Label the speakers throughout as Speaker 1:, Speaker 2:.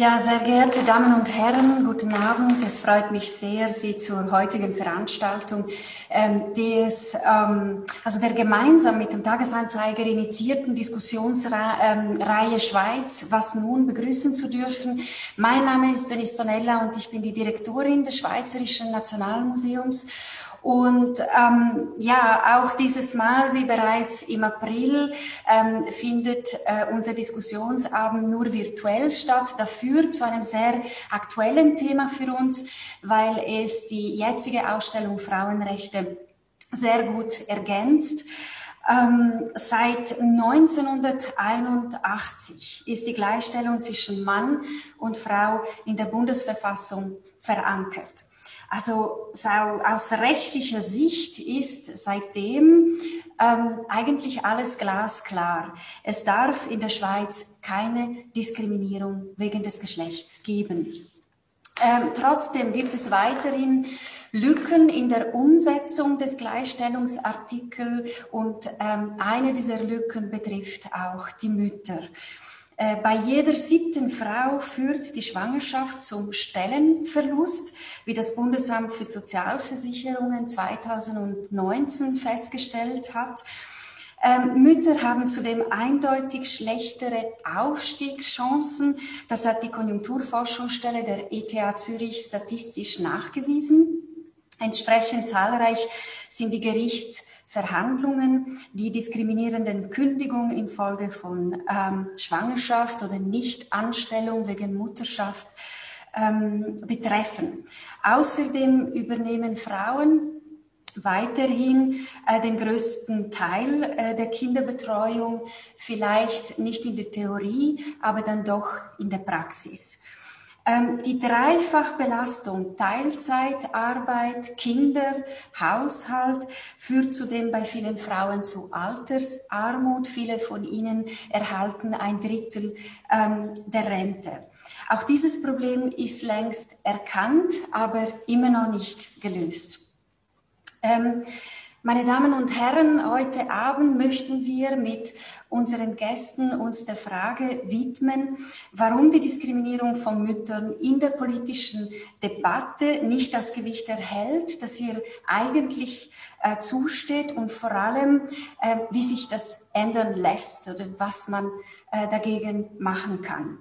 Speaker 1: Ja, sehr geehrte Damen und Herren, guten Abend. Es freut mich sehr, Sie zur heutigen Veranstaltung ähm, des, ähm, also der gemeinsam mit dem Tagesanzeiger initiierten Diskussionsreihe ähm, Schweiz, was nun begrüßen zu dürfen. Mein Name ist Denise Sonella und ich bin die Direktorin des Schweizerischen Nationalmuseums. Und ähm, ja, auch dieses Mal, wie bereits im April, ähm, findet äh, unser Diskussionsabend nur virtuell statt. Dafür zu einem sehr aktuellen Thema für uns, weil es die jetzige Ausstellung Frauenrechte sehr gut ergänzt. Ähm, seit 1981 ist die Gleichstellung zwischen Mann und Frau in der Bundesverfassung verankert. Also aus rechtlicher Sicht ist seitdem ähm, eigentlich alles glasklar. Es darf in der Schweiz keine Diskriminierung wegen des Geschlechts geben. Ähm, trotzdem gibt es weiterhin Lücken in der Umsetzung des Gleichstellungsartikels und ähm, eine dieser Lücken betrifft auch die Mütter. Äh, bei jeder siebten Frau führt die Schwangerschaft zum Stellenverlust, wie das Bundesamt für Sozialversicherungen 2019 festgestellt hat. Ähm, Mütter haben zudem eindeutig schlechtere Aufstiegschancen. Das hat die Konjunkturforschungsstelle der ETH Zürich statistisch nachgewiesen. Entsprechend zahlreich sind die Gerichts- Verhandlungen, die diskriminierenden Kündigung infolge von ähm, Schwangerschaft oder Nichtanstellung wegen Mutterschaft ähm, betreffen. Außerdem übernehmen Frauen weiterhin äh, den größten Teil äh, der Kinderbetreuung, vielleicht nicht in der Theorie, aber dann doch in der Praxis. Ähm, die Dreifachbelastung, Teilzeitarbeit, Kinder, Haushalt, führt zudem bei vielen Frauen zu Altersarmut. Viele von ihnen erhalten ein Drittel ähm, der Rente. Auch dieses Problem ist längst erkannt, aber immer noch nicht gelöst. Ähm, meine Damen und Herren, heute Abend möchten wir mit unseren Gästen uns der Frage widmen, warum die Diskriminierung von Müttern in der politischen Debatte nicht das Gewicht erhält, das ihr eigentlich äh, zusteht und vor allem, äh, wie sich das ändern lässt oder was man äh, dagegen machen kann.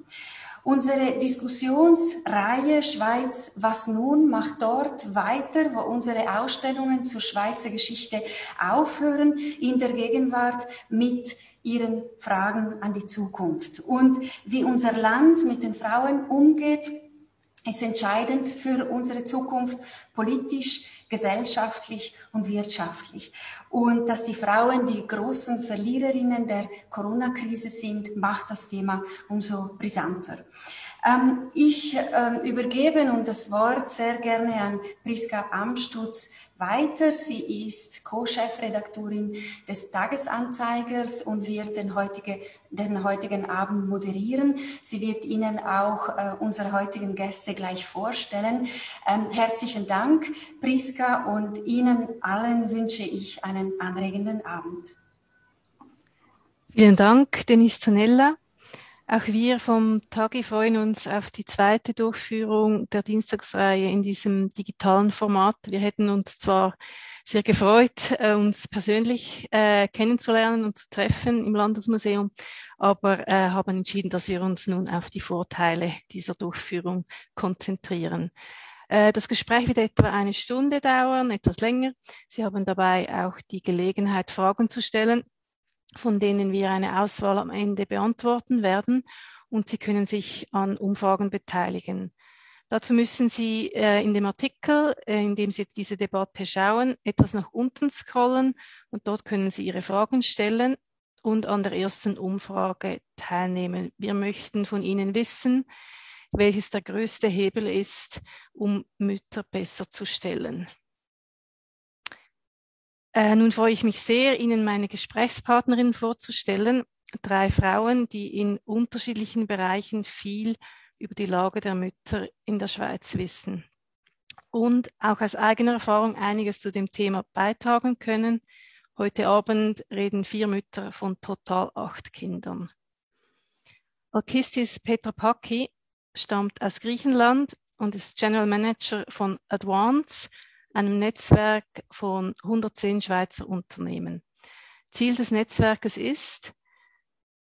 Speaker 1: Unsere Diskussionsreihe Schweiz, was nun, macht dort weiter, wo unsere Ausstellungen zur Schweizer Geschichte aufhören, in der Gegenwart mit ihren Fragen an die Zukunft. Und wie unser Land mit den Frauen umgeht, ist entscheidend für unsere Zukunft politisch, gesellschaftlich und wirtschaftlich. Und dass die Frauen die großen Verliererinnen der Corona-Krise sind, macht das Thema umso brisanter. Ähm, ich ähm, übergebe nun das Wort sehr gerne an Priska Amstutz weiter. Sie ist Co-Chefredaktorin des Tagesanzeigers und wird den, heutige, den heutigen Abend moderieren. Sie wird Ihnen auch äh, unsere heutigen Gäste gleich vorstellen. Ähm, herzlichen Dank, Priska, und Ihnen allen wünsche ich einen anregenden Abend.
Speaker 2: Vielen Dank, Denise Tonella. Auch wir vom TAGI freuen uns auf die zweite Durchführung der Dienstagsreihe in diesem digitalen Format. Wir hätten uns zwar sehr gefreut, äh, uns persönlich äh, kennenzulernen und zu treffen im Landesmuseum, aber äh, haben entschieden, dass wir uns nun auf die Vorteile dieser Durchführung konzentrieren. Das Gespräch wird etwa eine Stunde dauern, etwas länger. Sie haben dabei auch die Gelegenheit, Fragen zu stellen von denen wir eine Auswahl am Ende beantworten werden und Sie können sich an Umfragen beteiligen. Dazu müssen Sie äh, in dem Artikel, äh, in dem Sie jetzt diese Debatte schauen, etwas nach unten scrollen und dort können Sie Ihre Fragen stellen und an der ersten Umfrage teilnehmen. Wir möchten von Ihnen wissen, welches der größte Hebel ist, um Mütter besser zu stellen. Äh, nun freue ich mich sehr, Ihnen meine Gesprächspartnerin vorzustellen. Drei Frauen, die in unterschiedlichen Bereichen viel über die Lage der Mütter in der Schweiz wissen und auch aus eigener Erfahrung einiges zu dem Thema beitragen können. Heute Abend reden vier Mütter von total acht Kindern. Alkistis Petra Paki stammt aus Griechenland und ist General Manager von Advance, einem Netzwerk von 110 Schweizer Unternehmen. Ziel des Netzwerkes ist,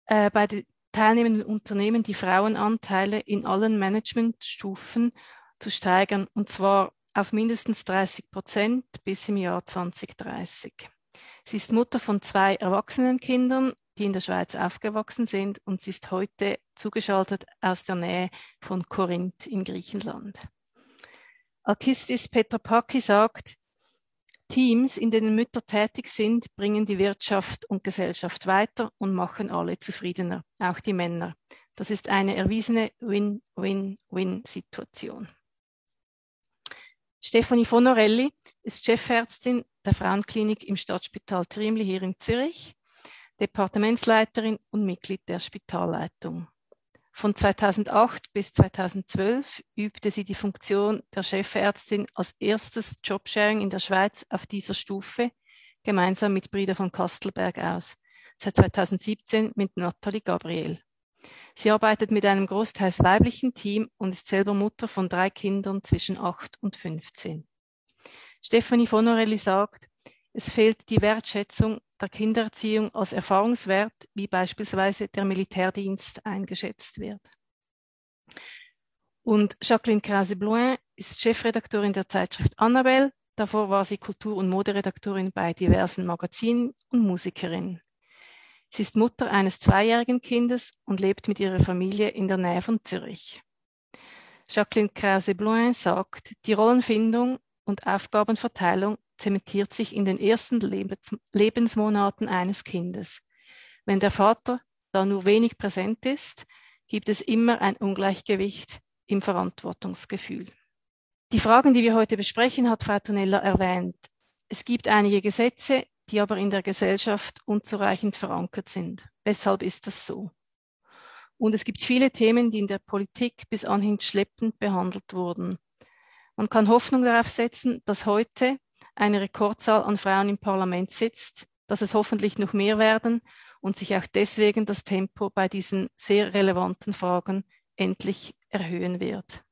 Speaker 2: äh, bei den teilnehmenden Unternehmen die Frauenanteile in allen Managementstufen zu steigern, und zwar auf mindestens 30 Prozent bis im Jahr 2030. Sie ist Mutter von zwei erwachsenen Kindern, die in der Schweiz aufgewachsen sind, und sie ist heute zugeschaltet aus der Nähe von Korinth in Griechenland. Alkistis Peter Paki sagt, Teams, in denen Mütter tätig sind, bringen die Wirtschaft und Gesellschaft weiter und machen alle zufriedener, auch die Männer. Das ist eine erwiesene Win-Win-Win-Situation. Stefanie Fonorelli ist Chefärztin der Frauenklinik im Stadtspital Triemli hier in Zürich, Departementsleiterin und Mitglied der Spitalleitung. Von 2008 bis 2012 übte sie die Funktion der Chefärztin als erstes Jobsharing in der Schweiz auf dieser Stufe gemeinsam mit Brida von Kastelberg aus. Seit 2017 mit Nathalie Gabriel. Sie arbeitet mit einem großteils weiblichen Team und ist selber Mutter von drei Kindern zwischen 8 und 15. Stefanie Fonorelli sagt, es fehlt die Wertschätzung der Kindererziehung als Erfahrungswert, wie beispielsweise der Militärdienst eingeschätzt wird. Und Jacqueline Krause-Blouin ist Chefredaktorin der Zeitschrift Annabelle. Davor war sie Kultur- und Moderedaktorin bei diversen Magazinen und Musikerin. Sie ist Mutter eines zweijährigen Kindes und lebt mit ihrer Familie in der Nähe von Zürich. Jacqueline Krause-Blouin sagt, die Rollenfindung und Aufgabenverteilung zementiert sich in den ersten Lebens Lebensmonaten eines Kindes. Wenn der Vater da nur wenig präsent ist, gibt es immer ein Ungleichgewicht im Verantwortungsgefühl. Die Fragen, die wir heute besprechen, hat Frau Tonella erwähnt. Es gibt einige Gesetze, die aber in der Gesellschaft unzureichend verankert sind. Weshalb ist das so? Und es gibt viele Themen, die in der Politik bis anhin schleppend behandelt wurden. Man kann Hoffnung darauf setzen, dass heute eine Rekordzahl an Frauen im Parlament sitzt, dass es hoffentlich noch mehr werden und sich auch deswegen das Tempo bei diesen sehr relevanten Fragen endlich erhöhen wird.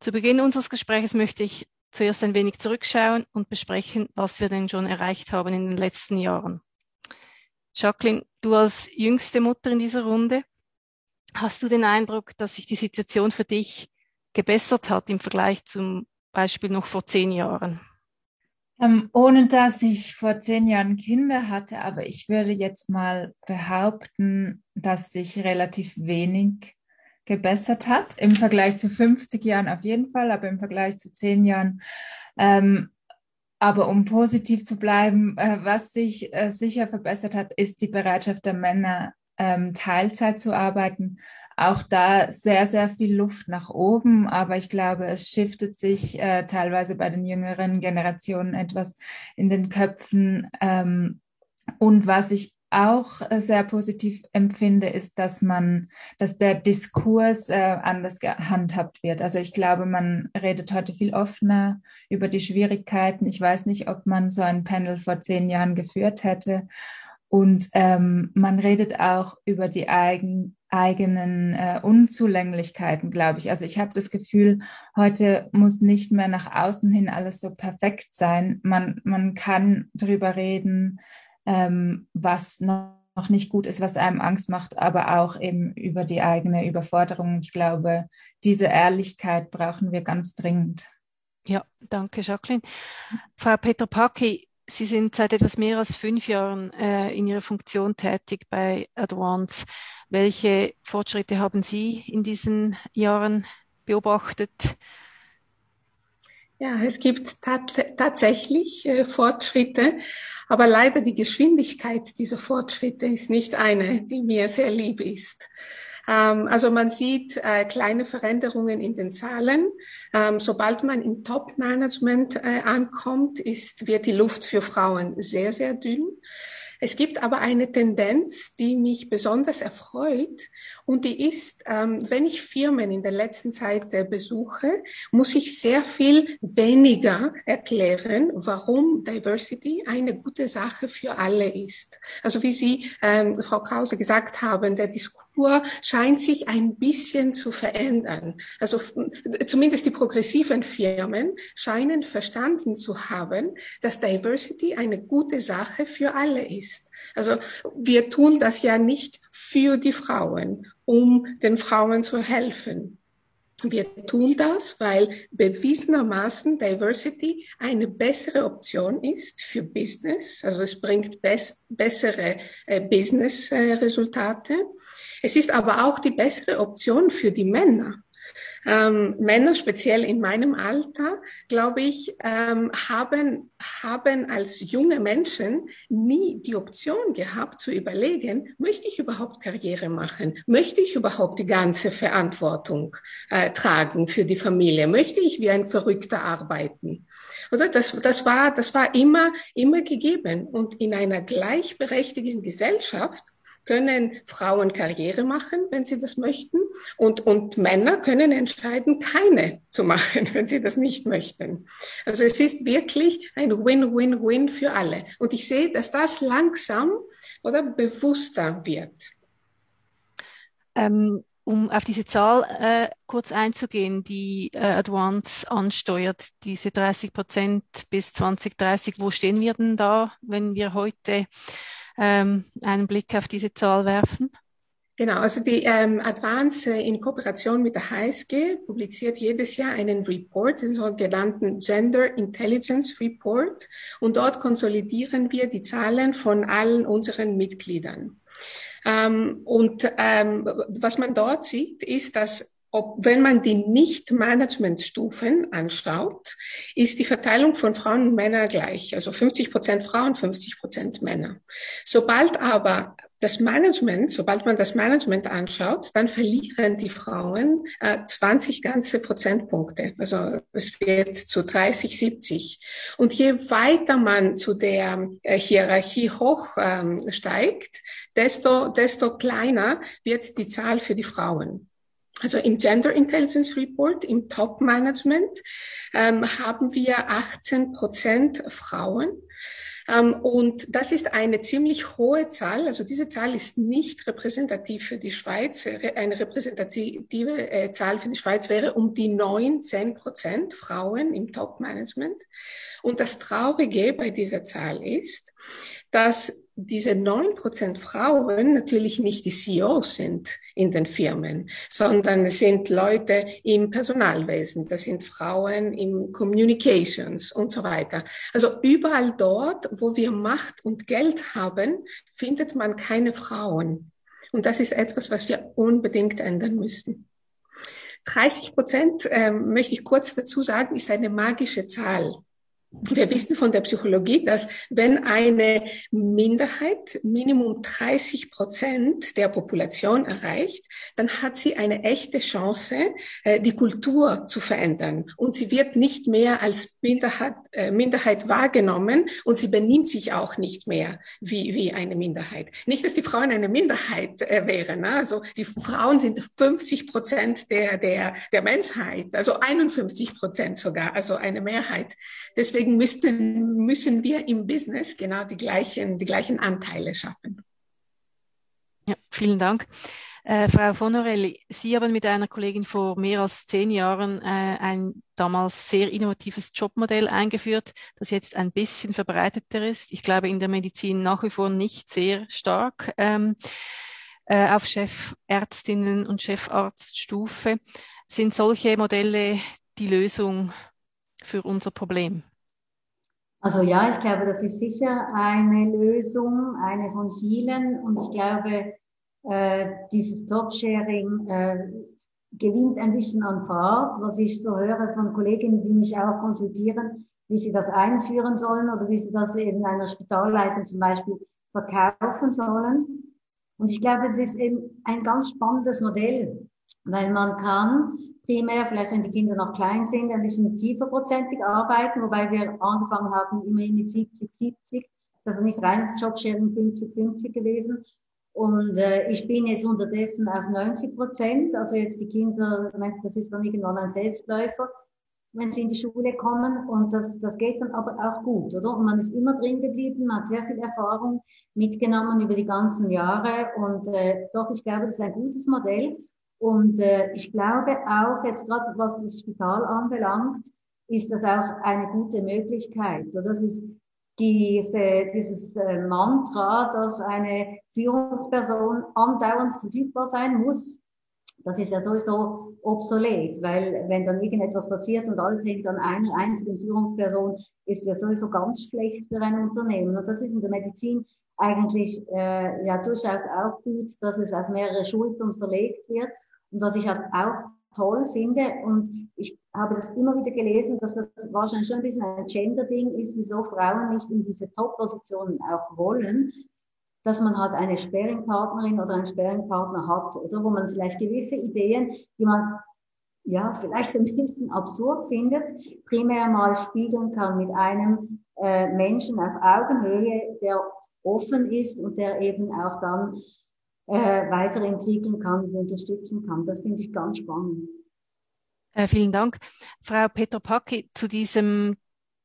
Speaker 2: Zu Beginn unseres Gesprächs möchte ich zuerst ein wenig zurückschauen und besprechen, was wir denn schon erreicht haben in den letzten Jahren. Jacqueline, du als jüngste Mutter in dieser Runde, hast du den Eindruck, dass sich die Situation für dich gebessert hat im Vergleich zum Beispiel noch vor zehn Jahren?
Speaker 3: Ähm, ohne dass ich vor zehn Jahren Kinder hatte, aber ich würde jetzt mal behaupten, dass sich relativ wenig gebessert hat. Im Vergleich zu 50 Jahren auf jeden Fall, aber im Vergleich zu zehn Jahren. Ähm, aber um positiv zu bleiben, äh, was sich äh, sicher verbessert hat, ist die Bereitschaft der Männer, ähm, Teilzeit zu arbeiten. Auch da sehr, sehr viel Luft nach oben, aber ich glaube, es shiftet sich äh, teilweise bei den jüngeren Generationen etwas in den Köpfen. Ähm, und was ich auch äh, sehr positiv empfinde, ist, dass man, dass der Diskurs äh, anders gehandhabt wird. Also ich glaube, man redet heute viel offener über die Schwierigkeiten. Ich weiß nicht, ob man so ein Panel vor zehn Jahren geführt hätte. Und ähm, man redet auch über die eigen, eigenen äh, Unzulänglichkeiten, glaube ich. Also ich habe das Gefühl, heute muss nicht mehr nach außen hin alles so perfekt sein. Man, man kann drüber reden, ähm, was noch noch nicht gut ist, was einem Angst macht, aber auch eben über die eigene Überforderung. Ich glaube, diese Ehrlichkeit brauchen wir ganz dringend.
Speaker 2: Ja, danke, Jacqueline. Frau Peter Paki, Sie sind seit etwas mehr als fünf Jahren äh, in Ihrer Funktion tätig bei Advance. Welche Fortschritte haben Sie in diesen Jahren beobachtet?
Speaker 4: Ja, es gibt tat tatsächlich äh, Fortschritte, aber leider die Geschwindigkeit dieser Fortschritte ist nicht eine, die mir sehr lieb ist. Ähm, also man sieht äh, kleine Veränderungen in den Zahlen. Ähm, sobald man im Top-Management äh, ankommt, ist, wird die Luft für Frauen sehr, sehr dünn. Es gibt aber eine Tendenz, die mich besonders erfreut und die ist, ähm, wenn ich Firmen in der letzten Zeit äh, besuche, muss ich sehr viel weniger erklären, warum Diversity eine gute Sache für alle ist. Also wie Sie, Frau Krause, gesagt haben, der Diskurs Kultur scheint sich ein bisschen zu verändern. Also zumindest die progressiven Firmen scheinen verstanden zu haben, dass Diversity eine gute Sache für alle ist. Also wir tun das ja nicht für die Frauen, um den Frauen zu helfen. Wir tun das, weil bewiesenermaßen Diversity eine bessere Option ist für Business. Also es bringt best, bessere äh, Business-Resultate. Äh, es ist aber auch die bessere Option für die Männer. Ähm, Männer, speziell in meinem Alter, glaube ich, ähm, haben, haben als junge Menschen nie die Option gehabt zu überlegen, möchte ich überhaupt Karriere machen? Möchte ich überhaupt die ganze Verantwortung äh, tragen für die Familie? Möchte ich wie ein Verrückter arbeiten? Also das, das war, das war immer, immer gegeben. Und in einer gleichberechtigten Gesellschaft können Frauen Karriere machen, wenn sie das möchten, und, und Männer können entscheiden, keine zu machen, wenn sie das nicht möchten. Also es ist wirklich ein Win-Win-Win für alle. Und ich sehe, dass das langsam oder bewusster wird.
Speaker 2: Ähm, um auf diese Zahl äh, kurz einzugehen, die äh, Advance ansteuert, diese 30 Prozent bis 2030, wo stehen wir denn da, wenn wir heute ähm, einen Blick auf diese Zahl werfen?
Speaker 4: Genau, also die ähm, Advance äh, in Kooperation mit der HSG publiziert jedes Jahr einen Report, den sogenannten Gender Intelligence Report. Und dort konsolidieren wir die Zahlen von allen unseren Mitgliedern. Ähm, und ähm, was man dort sieht, ist, dass ob, wenn man die Nicht-Management-Stufen anschaut, ist die Verteilung von Frauen und Männern gleich. Also 50 Prozent Frauen, 50 Prozent Männer. Sobald aber das Management, sobald man das Management anschaut, dann verlieren die Frauen äh, 20 ganze Prozentpunkte. Also es wird zu 30, 70. Und je weiter man zu der äh, Hierarchie hoch ähm, steigt, desto, desto kleiner wird die Zahl für die Frauen. Also im Gender Intelligence Report, im Top Management, ähm, haben wir 18 Prozent Frauen. Ähm, und das ist eine ziemlich hohe Zahl. Also diese Zahl ist nicht repräsentativ für die Schweiz. Eine repräsentative äh, Zahl für die Schweiz wäre um die 19 Prozent Frauen im Top-Management. Und das Traurige bei dieser Zahl ist, dass diese neun Prozent Frauen natürlich nicht die CEOs sind in den Firmen, sondern es sind Leute im Personalwesen, das sind Frauen im Communications und so weiter. Also überall dort, wo wir Macht und Geld haben, findet man keine Frauen. Und das ist etwas, was wir unbedingt ändern müssen. 30 Prozent, äh, möchte ich kurz dazu sagen, ist eine magische Zahl. Wir wissen von der Psychologie, dass wenn eine Minderheit Minimum 30 Prozent der Population erreicht, dann hat sie eine echte Chance, äh, die Kultur zu verändern. Und sie wird nicht mehr als Minderheit, äh, Minderheit wahrgenommen und sie benimmt sich auch nicht mehr wie, wie eine Minderheit. Nicht, dass die Frauen eine Minderheit äh, wären. Ne? Also die Frauen sind 50 Prozent der, der, der Menschheit, also 51 Prozent sogar, also eine Mehrheit. Deswegen deswegen müssten, müssen wir im Business genau die gleichen, die gleichen Anteile schaffen.
Speaker 2: Ja, vielen Dank. Äh, Frau Fonorelli, Sie haben mit einer Kollegin vor mehr als zehn Jahren äh, ein damals sehr innovatives Jobmodell eingeführt, das jetzt ein bisschen verbreiteter ist. Ich glaube, in der Medizin nach wie vor nicht sehr stark ähm, äh, auf Chefärztinnen und Chefarztstufe. Sind solche Modelle die Lösung für unser Problem?
Speaker 5: Also ja, ich glaube, das ist sicher eine Lösung, eine von vielen. Und ich glaube, äh, dieses Jobsharing äh, gewinnt ein bisschen an Fahrt, was ich so höre von Kolleginnen, die mich auch konsultieren, wie sie das einführen sollen oder wie sie das in einer Spitalleitung zum Beispiel verkaufen sollen. Und ich glaube, es ist eben ein ganz spannendes Modell, weil man kann primär, vielleicht wenn die Kinder noch klein sind, ein bisschen tieferprozentig arbeiten, wobei wir angefangen haben immerhin mit 70, 70. Das ist also nicht reines Jobsharing 50, 50 gewesen. Und äh, ich bin jetzt unterdessen auf 90 Prozent. Also jetzt die Kinder, das ist dann irgendwann ein Selbstläufer. wenn sie in die Schule kommen und das, das geht dann aber auch gut, oder? Und man ist immer drin geblieben, man hat sehr viel Erfahrung mitgenommen über die ganzen Jahre und äh, doch, ich glaube, das ist ein gutes Modell und äh, ich glaube auch jetzt gerade, was das Spital anbelangt, ist das auch eine gute Möglichkeit. Das ist diese, dieses äh, Mantra, dass eine Führungsperson andauernd verfügbar sein muss, das ist ja sowieso obsolet, weil wenn dann irgendetwas passiert und alles hängt an einer einzigen Führungsperson, ist ja sowieso ganz schlecht für ein Unternehmen. Und das ist in der Medizin eigentlich äh, ja durchaus auch gut, dass es auf mehrere Schultern verlegt wird. Und was ich halt auch toll finde, und ich habe das immer wieder gelesen, dass das wahrscheinlich schon ein bisschen ein Gender-Ding ist, wieso Frauen nicht in diese Top-Positionen auch wollen, dass man halt eine Sparing-Partnerin oder einen Sparing-Partner hat, oder? Wo man vielleicht gewisse Ideen, die man ja vielleicht ein bisschen absurd findet, primär mal spiegeln kann mit einem äh, Menschen auf Augenhöhe, der offen ist und der eben auch dann äh, weiterentwickeln kann und unterstützen kann. Das finde ich ganz spannend.
Speaker 2: Äh, vielen Dank. Frau Peter Packi, zu diesem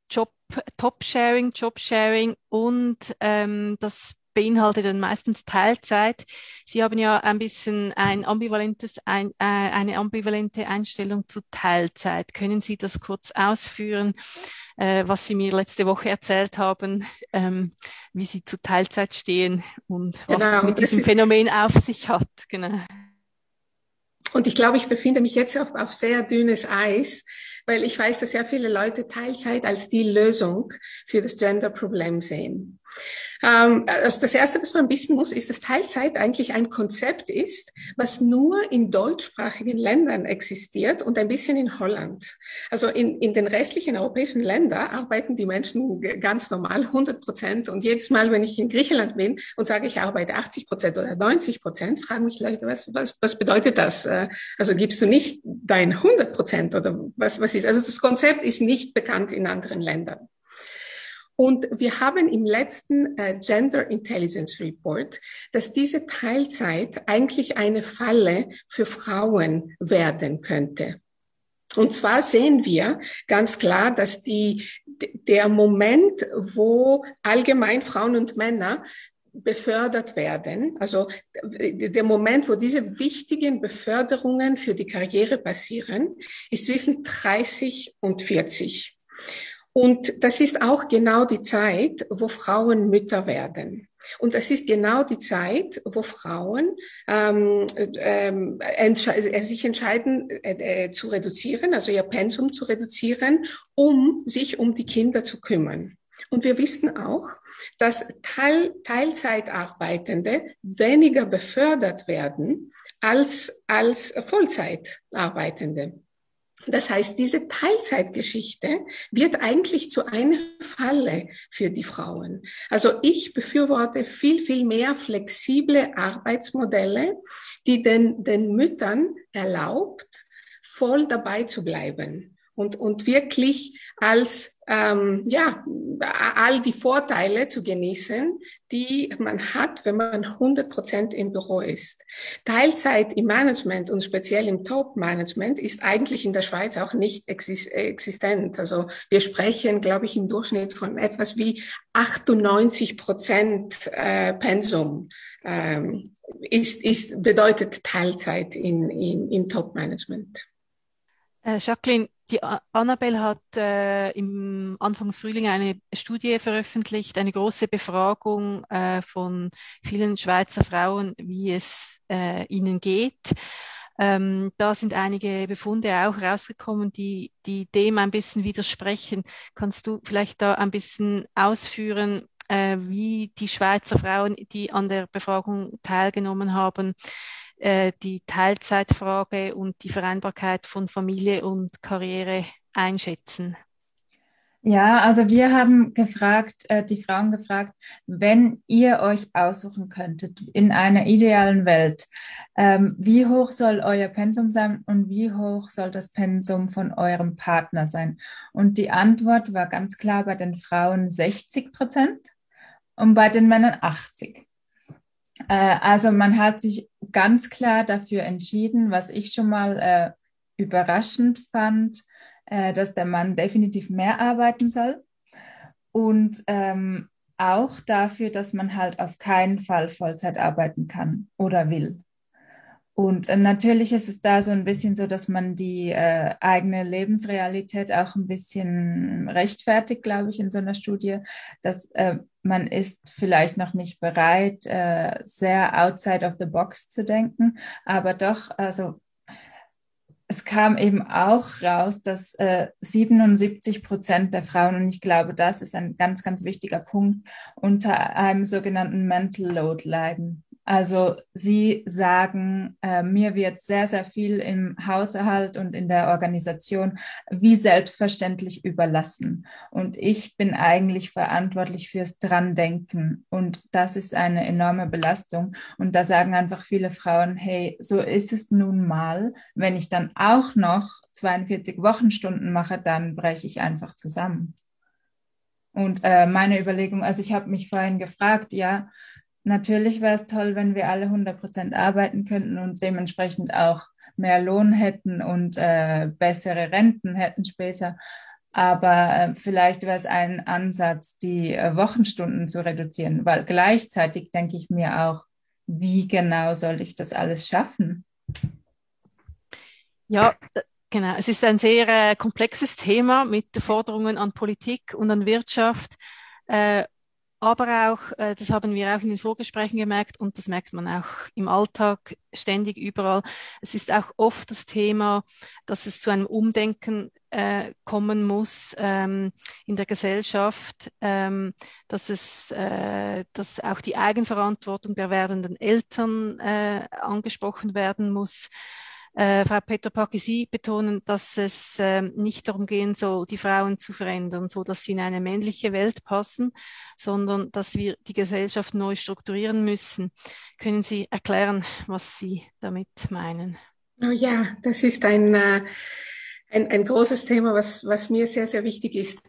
Speaker 2: Job, Top-Sharing, Job-Sharing und ähm, das beinhaltet dann meistens Teilzeit. Sie haben ja ein bisschen ein ambivalentes, ein, äh, eine ambivalente Einstellung zu Teilzeit. Können Sie das kurz ausführen, äh, was Sie mir letzte Woche erzählt haben, ähm, wie Sie zu Teilzeit stehen und was genau, es mit diesem Phänomen auf sich hat? Genau.
Speaker 4: Und ich glaube, ich befinde mich jetzt auf, auf sehr dünnes Eis, weil ich weiß, dass sehr viele Leute Teilzeit als die Lösung für das Gender-Problem sehen. Ähm, also das Erste, was man wissen muss, ist, dass Teilzeit eigentlich ein Konzept ist, was nur in deutschsprachigen Ländern existiert und ein bisschen in Holland. Also in, in den restlichen europäischen Ländern arbeiten die Menschen ganz normal 100 Prozent. Und jedes Mal, wenn ich in Griechenland bin und sage, ich arbeite 80 Prozent oder 90 Prozent, fragen mich Leute, was, was, was bedeutet das? Äh, also gibst du nicht dein 100 Prozent oder was, was ist? Also das Konzept ist nicht bekannt in anderen Ländern. Und wir haben im letzten äh, Gender Intelligence Report, dass diese Teilzeit eigentlich eine Falle für Frauen werden könnte. Und zwar sehen wir ganz klar, dass die, der Moment, wo allgemein Frauen und Männer befördert werden, also der Moment, wo diese wichtigen Beförderungen für die Karriere passieren, ist zwischen 30 und 40. Und das ist auch genau die Zeit, wo Frauen Mütter werden. Und das ist genau die Zeit, wo Frauen ähm, ähm, entsche äh, sich entscheiden äh, äh, zu reduzieren, also ihr Pensum zu reduzieren, um sich um die Kinder zu kümmern. Und wir wissen auch, dass Teil Teilzeitarbeitende weniger befördert werden als, als Vollzeitarbeitende. Das heißt, diese Teilzeitgeschichte wird eigentlich zu einer Falle für die Frauen. Also ich befürworte viel, viel mehr flexible Arbeitsmodelle, die den, den Müttern erlaubt, voll dabei zu bleiben und, und wirklich als, ähm, ja, all die Vorteile zu genießen, die man hat, wenn man 100 Prozent im Büro ist. Teilzeit im Management und speziell im Top-Management ist eigentlich in der Schweiz auch nicht existent. Also wir sprechen, glaube ich, im Durchschnitt von etwas wie 98 Prozent äh, Pensum ähm, ist, ist, bedeutet Teilzeit in, in, in Top-Management.
Speaker 2: Äh, Jacqueline, die Annabelle hat äh, im Anfang Frühling eine Studie veröffentlicht, eine große Befragung äh, von vielen Schweizer Frauen, wie es äh, ihnen geht. Ähm, da sind einige Befunde auch rausgekommen, die, die dem ein bisschen widersprechen. Kannst du vielleicht da ein bisschen ausführen, äh, wie die Schweizer Frauen, die an der Befragung teilgenommen haben, äh, die Teilzeitfrage und die Vereinbarkeit von Familie und Karriere einschätzen?
Speaker 3: Ja, also wir haben gefragt, äh, die Frauen gefragt, wenn ihr euch aussuchen könntet in einer idealen Welt, ähm, wie hoch soll euer Pensum sein und wie hoch soll das Pensum von eurem Partner sein? Und die Antwort war ganz klar bei den Frauen 60 Prozent und bei den Männern 80. Äh, also man hat sich ganz klar dafür entschieden, was ich schon mal äh, überraschend fand, äh, dass der Mann definitiv mehr arbeiten soll. Und ähm, auch dafür, dass man halt auf keinen Fall Vollzeit arbeiten kann oder will. Und äh, natürlich ist es da so ein bisschen so, dass man die äh, eigene Lebensrealität auch ein bisschen rechtfertigt, glaube ich, in so einer Studie, dass äh, man ist vielleicht noch nicht bereit, äh, sehr outside of the box zu denken, aber doch, also es kam eben auch raus, dass äh, 77 Prozent der Frauen, und ich glaube, das ist ein ganz, ganz wichtiger Punkt, unter einem sogenannten Mental Load leiden. Also sie sagen, äh, mir wird sehr, sehr viel im Haushalt und in der Organisation wie selbstverständlich überlassen. Und ich bin eigentlich verantwortlich fürs Drandenken. Und das ist eine enorme Belastung. Und da sagen einfach viele Frauen, hey, so ist es nun mal. Wenn ich dann auch noch 42 Wochenstunden mache, dann breche ich einfach zusammen. Und äh, meine Überlegung, also ich habe mich vorhin gefragt, ja, Natürlich wäre es toll, wenn wir alle 100 Prozent arbeiten könnten und dementsprechend auch mehr Lohn hätten und äh, bessere Renten hätten später. Aber äh, vielleicht wäre es ein Ansatz, die äh, Wochenstunden zu reduzieren, weil gleichzeitig denke ich mir auch, wie genau soll ich das alles schaffen?
Speaker 2: Ja, genau. Es ist ein sehr äh, komplexes Thema mit Forderungen an Politik und an Wirtschaft. Aber auch, äh, das haben wir auch in den Vorgesprächen gemerkt und das merkt man auch im Alltag ständig überall. Es ist auch oft das Thema, dass es zu einem Umdenken äh, kommen muss ähm, in der Gesellschaft, ähm, dass es, äh, dass auch die Eigenverantwortung der werdenden Eltern äh, angesprochen werden muss. Äh, Frau Petropaki, Sie betonen, dass es äh, nicht darum gehen soll, die Frauen zu verändern, so dass sie in eine männliche Welt passen, sondern dass wir die Gesellschaft neu strukturieren müssen. Können Sie erklären, was Sie damit meinen?
Speaker 4: Oh ja, das ist ein, äh, ein, ein großes Thema, was, was mir sehr, sehr wichtig ist.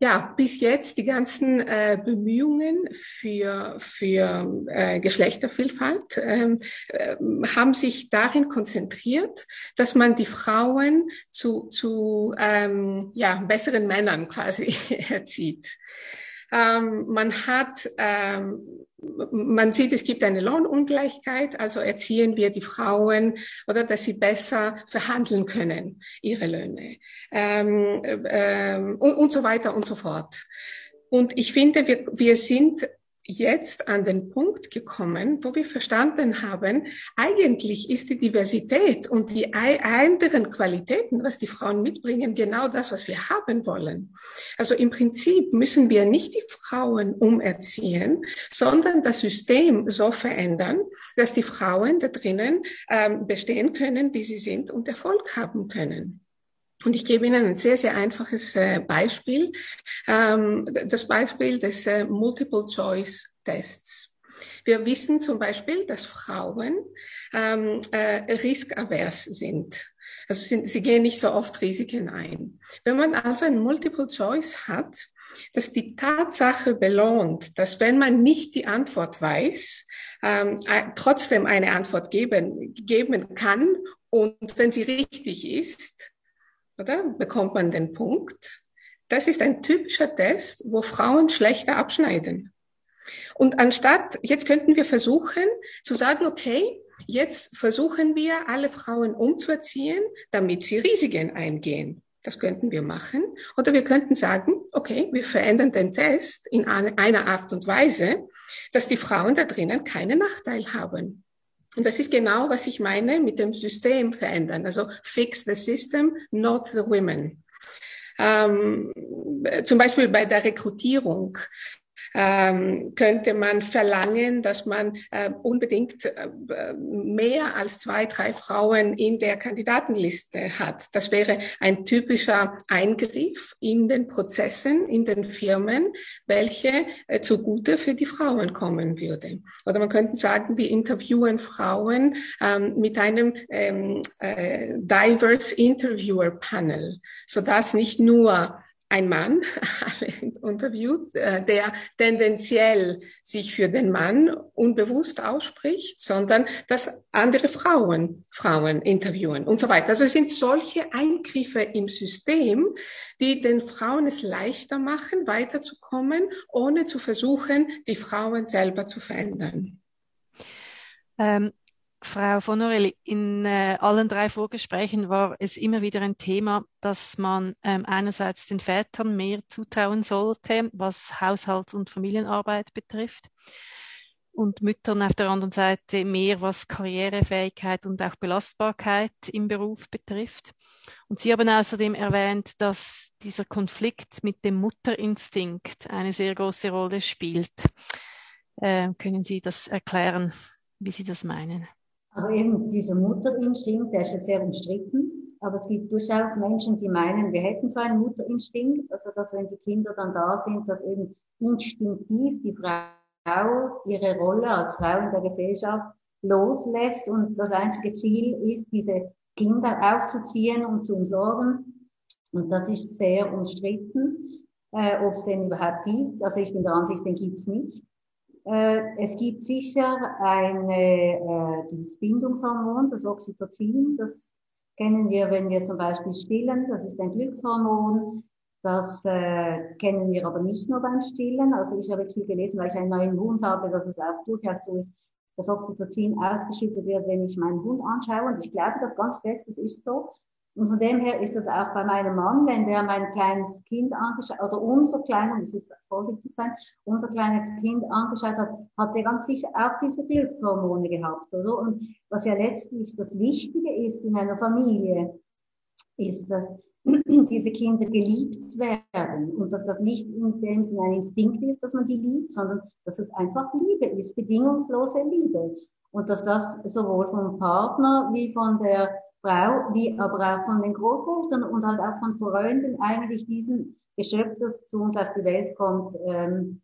Speaker 4: Ja, bis jetzt die ganzen äh, Bemühungen für, für äh, Geschlechtervielfalt ähm, äh, haben sich darin konzentriert, dass man die Frauen zu, zu ähm, ja, besseren Männern quasi erzieht. Ähm, man hat, ähm, man sieht, es gibt eine Lohnungleichheit, also erziehen wir die Frauen oder dass sie besser verhandeln können, ihre Löhne ähm, ähm, und, und so weiter und so fort. Und ich finde, wir, wir sind jetzt an den Punkt gekommen, wo wir verstanden haben, eigentlich ist die Diversität und die anderen Qualitäten, was die Frauen mitbringen, genau das, was wir haben wollen. Also im Prinzip müssen wir nicht die Frauen umerziehen, sondern das System so verändern, dass die Frauen da drinnen ähm, bestehen können, wie sie sind und Erfolg haben können. Und ich gebe Ihnen ein sehr, sehr einfaches äh, Beispiel. Ähm, das Beispiel des äh, Multiple-Choice-Tests. Wir wissen zum Beispiel, dass Frauen ähm, äh, riskavers sind. Also sie gehen nicht so oft Risiken ein. Wenn man also ein Multiple Choice hat, dass die Tatsache belohnt, dass wenn man nicht die Antwort weiß, ähm, trotzdem eine Antwort geben, geben kann und wenn sie richtig ist, oder? Bekommt man den Punkt. Das ist ein typischer Test, wo Frauen schlechter abschneiden. Und anstatt, jetzt könnten wir versuchen zu sagen, okay, jetzt versuchen wir, alle Frauen umzuerziehen, damit sie Risiken eingehen. Das könnten wir machen. Oder wir könnten sagen, okay, wir verändern den Test in einer Art und Weise, dass die Frauen da drinnen keinen Nachteil haben. Und das ist genau, was ich meine mit dem System verändern. Also fix the system, not the women. Ähm, zum Beispiel bei der Rekrutierung ähm, könnte man verlangen, dass man äh, unbedingt äh, mehr als zwei, drei Frauen in der Kandidatenliste hat. Das wäre ein typischer Eingriff in den Prozessen, in den Firmen, welche äh, zugute für die Frauen kommen würde. Oder man könnte sagen, wir interviewen Frauen ähm, mit einem ähm, äh, Diverse Interviewer Panel, sodass nicht nur ein Mann, interviewt, äh, der tendenziell sich für den Mann unbewusst ausspricht, sondern dass andere Frauen Frauen interviewen und so weiter. Also es sind solche Eingriffe im System, die den Frauen es leichter machen, weiterzukommen, ohne zu versuchen, die Frauen selber zu verändern.
Speaker 2: Ähm, Frau von Orelli, in äh, allen drei Vorgesprächen war es immer wieder ein Thema, dass man ähm, einerseits den Vätern mehr zutrauen sollte, was Haushalts- und Familienarbeit betrifft, und Müttern auf der anderen Seite mehr, was Karrierefähigkeit und auch Belastbarkeit im Beruf betrifft. Und Sie haben außerdem erwähnt, dass dieser Konflikt mit dem Mutterinstinkt eine sehr große Rolle spielt. Äh, können Sie das erklären, wie Sie das meinen?
Speaker 5: Also eben dieser Mutterinstinkt, der ist ja sehr umstritten, aber es gibt durchaus Menschen, die meinen, wir hätten so einen Mutterinstinkt, also dass wenn die Kinder dann da sind, dass eben instinktiv die Frau ihre Rolle als Frau in der Gesellschaft loslässt und das einzige Ziel ist, diese Kinder aufzuziehen und zu umsorgen. Und das ist sehr umstritten, äh, ob es den überhaupt gibt. Also ich bin der Ansicht, den gibt es nicht. Äh, es gibt sicher eine, äh, dieses Bindungshormon, das Oxytocin, das kennen wir, wenn wir zum Beispiel stillen, das ist ein Glückshormon. Das äh, kennen wir aber nicht nur beim Stillen. Also ich habe jetzt viel gelesen, weil ich einen neuen Hund habe, dass es auch durchaus so ist, dass Oxytocin ausgeschüttet wird, wenn ich meinen Hund anschaue. Und ich glaube das ganz fest, das ist so. Und von dem her ist das auch bei meinem Mann, wenn der mein kleines Kind angeschaut, oder unser kleiner, muss jetzt vorsichtig sein, unser kleines Kind angeschaut hat, hat er ganz sicher auch diese Glückshormone gehabt, oder? Und was ja letztlich das Wichtige ist in einer Familie, ist, dass diese Kinder geliebt werden und dass das nicht in dem Sinne ein Instinkt ist, dass man die liebt, sondern dass es einfach Liebe ist, bedingungslose Liebe. Und dass das sowohl vom Partner wie von der Frau, wie aber auch von den Großeltern und halt auch von Freunden eigentlich diesen Geschöpf, das zu uns auf die Welt kommt, ähm,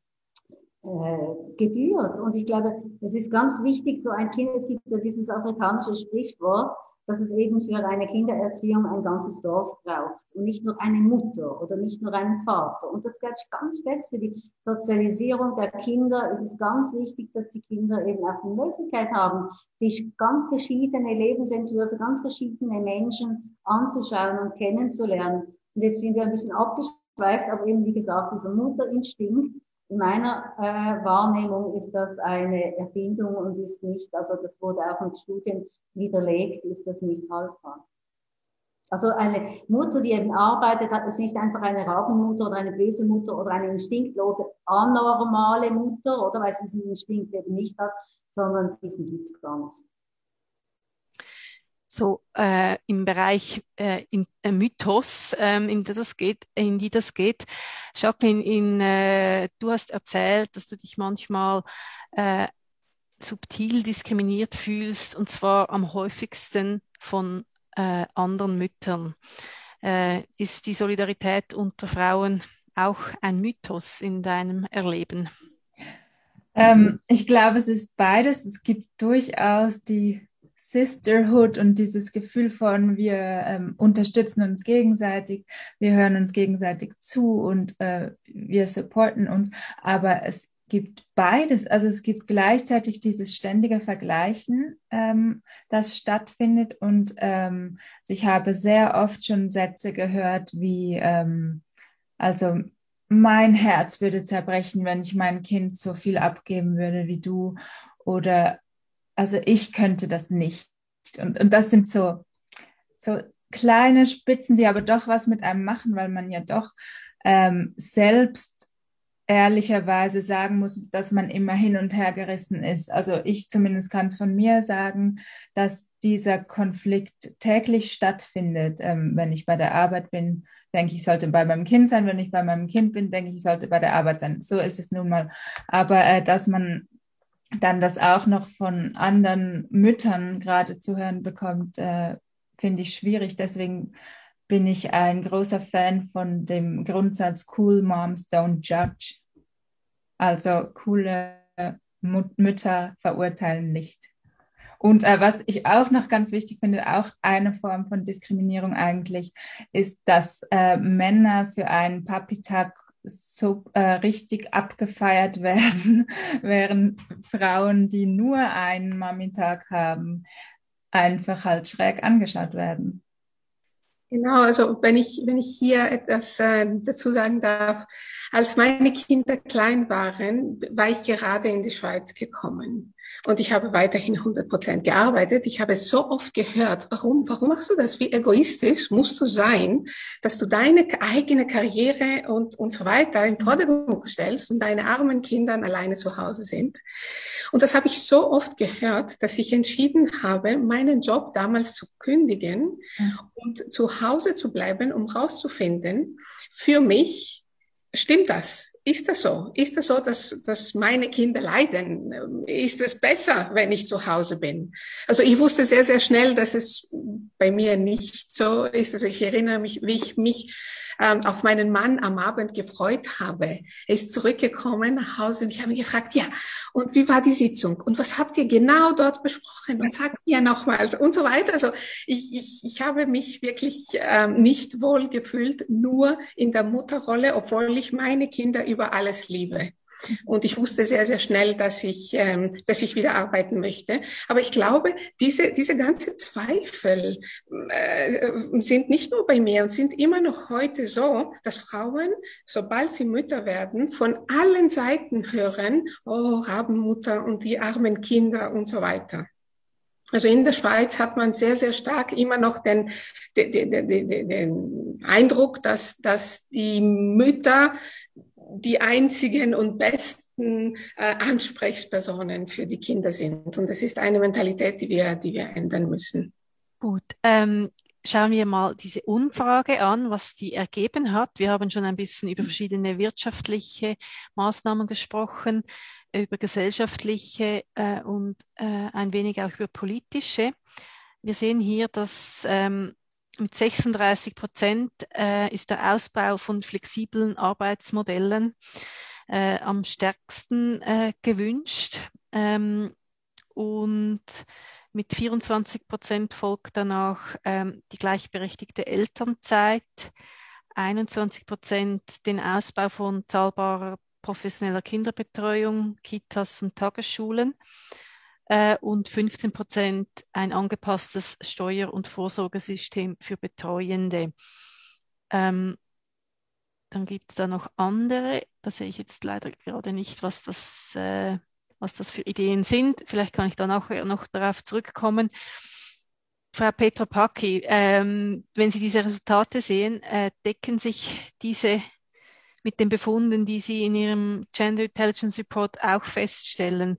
Speaker 5: äh, gebührt. Und ich glaube, es ist ganz wichtig, so ein Kind, es gibt ja dieses afrikanische Sprichwort, dass es eben für eine Kindererziehung ein ganzes Dorf braucht und nicht nur eine Mutter oder nicht nur einen Vater. Und das glaube ich ganz fest für die Sozialisierung der Kinder. ist Es ganz wichtig, dass die Kinder eben auch die Möglichkeit haben, sich ganz verschiedene Lebensentwürfe, ganz verschiedene Menschen anzuschauen und kennenzulernen. Und jetzt sind wir ein bisschen abgeschweift, aber eben wie gesagt, dieser Mutterinstinkt, in meiner äh, Wahrnehmung ist das eine Erfindung und ist nicht, also das wurde auch mit Studien widerlegt, ist das nicht haltbar. Also eine Mutter, die eben arbeitet, hat ist nicht einfach eine Rabenmutter oder eine böse Mutter oder eine instinktlose, anormale Mutter, oder weil sie diesen Instinkt eben nicht hat, sondern diesen gibt es gar nicht
Speaker 2: so äh, im Bereich äh, in, äh, Mythos, ähm, in, die das geht, in die das geht. Jacqueline, in, äh, du hast erzählt, dass du dich manchmal äh, subtil diskriminiert fühlst, und zwar am häufigsten von äh, anderen Müttern. Äh, ist die Solidarität unter Frauen auch ein Mythos in deinem Erleben?
Speaker 3: Ähm, ich glaube, es ist beides. Es gibt durchaus die Sisterhood und dieses Gefühl von, wir ähm, unterstützen uns gegenseitig, wir hören uns gegenseitig zu und äh, wir supporten uns. Aber es gibt beides. Also es gibt gleichzeitig dieses ständige Vergleichen, ähm, das stattfindet. Und ähm, ich habe sehr oft schon Sätze gehört wie, ähm, also mein Herz würde zerbrechen, wenn ich mein Kind so viel abgeben würde wie du. Oder also ich könnte das nicht. Und, und das sind so, so kleine Spitzen, die aber doch was mit einem machen, weil man ja doch ähm, selbst ehrlicherweise sagen muss, dass man immer hin und her gerissen ist. Also ich zumindest kann es von mir sagen, dass dieser Konflikt täglich stattfindet. Ähm, wenn ich bei der Arbeit bin, denke ich, sollte bei meinem Kind sein. Wenn ich bei meinem Kind bin, denke ich, ich sollte bei der Arbeit sein. So ist es nun mal. Aber äh, dass man dann das auch noch von anderen Müttern gerade zu hören bekommt, äh, finde ich schwierig. Deswegen bin ich ein großer Fan von dem Grundsatz Cool Moms Don't Judge. Also coole Mut Mütter verurteilen nicht. Und äh, was ich auch noch ganz wichtig finde, auch eine Form von Diskriminierung eigentlich, ist, dass äh, Männer für einen Papi-Tag so äh, richtig abgefeiert werden, während Frauen, die nur einen Mami-Tag haben, einfach halt schräg angeschaut werden.
Speaker 4: Genau, also wenn ich, wenn ich hier etwas äh, dazu sagen darf, als meine Kinder klein waren, war ich gerade in die Schweiz gekommen. Und ich habe weiterhin 100 Prozent gearbeitet. Ich habe so oft gehört, warum, warum machst du das? Wie egoistisch musst du sein, dass du deine eigene Karriere und, und so weiter in Vordergrund stellst und deine armen Kinder alleine zu Hause sind. Und das habe ich so oft gehört, dass ich entschieden habe, meinen Job damals zu kündigen und zu Hause zu bleiben, um rauszufinden, für mich stimmt das? Ist das so? Ist das so, dass, dass meine Kinder leiden? Ist es besser, wenn ich zu Hause bin? Also ich wusste sehr, sehr schnell, dass es bei mir nicht so ist. Also ich erinnere mich, wie ich mich ähm, auf meinen Mann am Abend gefreut habe. Er ist zurückgekommen nach Hause und ich habe ihn gefragt, ja, und wie war die Sitzung? Und was habt ihr genau dort besprochen? Und sagt mir nochmals und so weiter. Also ich, ich, ich habe mich wirklich ähm, nicht wohl gefühlt, nur in der Mutterrolle, obwohl ich meine Kinder über alles liebe. Und ich wusste sehr, sehr schnell, dass ich, ähm, dass ich wieder arbeiten möchte. Aber ich glaube, diese, diese ganze Zweifel äh, sind nicht nur bei mir und sind immer noch heute so, dass Frauen, sobald sie Mütter werden, von allen Seiten hören, oh, Rabenmutter und die armen Kinder und so weiter. Also in der Schweiz hat man sehr, sehr stark immer noch den, den, den, den, Eindruck, dass, dass die Mütter die einzigen und besten äh, Ansprechpersonen für die Kinder sind. Und das ist eine Mentalität, die wir, die wir ändern müssen.
Speaker 2: Gut, ähm, schauen wir mal diese Umfrage an, was die ergeben hat. Wir haben schon ein bisschen über verschiedene wirtschaftliche Maßnahmen gesprochen, über gesellschaftliche äh, und äh, ein wenig auch über politische. Wir sehen hier, dass ähm, mit 36 Prozent äh, ist der Ausbau von flexiblen Arbeitsmodellen äh, am stärksten äh, gewünscht. Ähm, und mit 24 Prozent folgt danach ähm, die gleichberechtigte Elternzeit, 21 Prozent den Ausbau von zahlbarer professioneller Kinderbetreuung, Kitas und Tagesschulen äh, und 15 Prozent ein angepasstes Steuer- und Vorsorgesystem für Betreuende. Ähm, dann gibt es da noch andere, da sehe ich jetzt leider gerade nicht, was das, äh, was das für Ideen sind. Vielleicht kann ich dann auch noch darauf zurückkommen. Frau Petra Packi, ähm, wenn Sie diese Resultate sehen, äh, decken sich diese mit den Befunden, die Sie in Ihrem Gender Intelligence Report auch feststellen?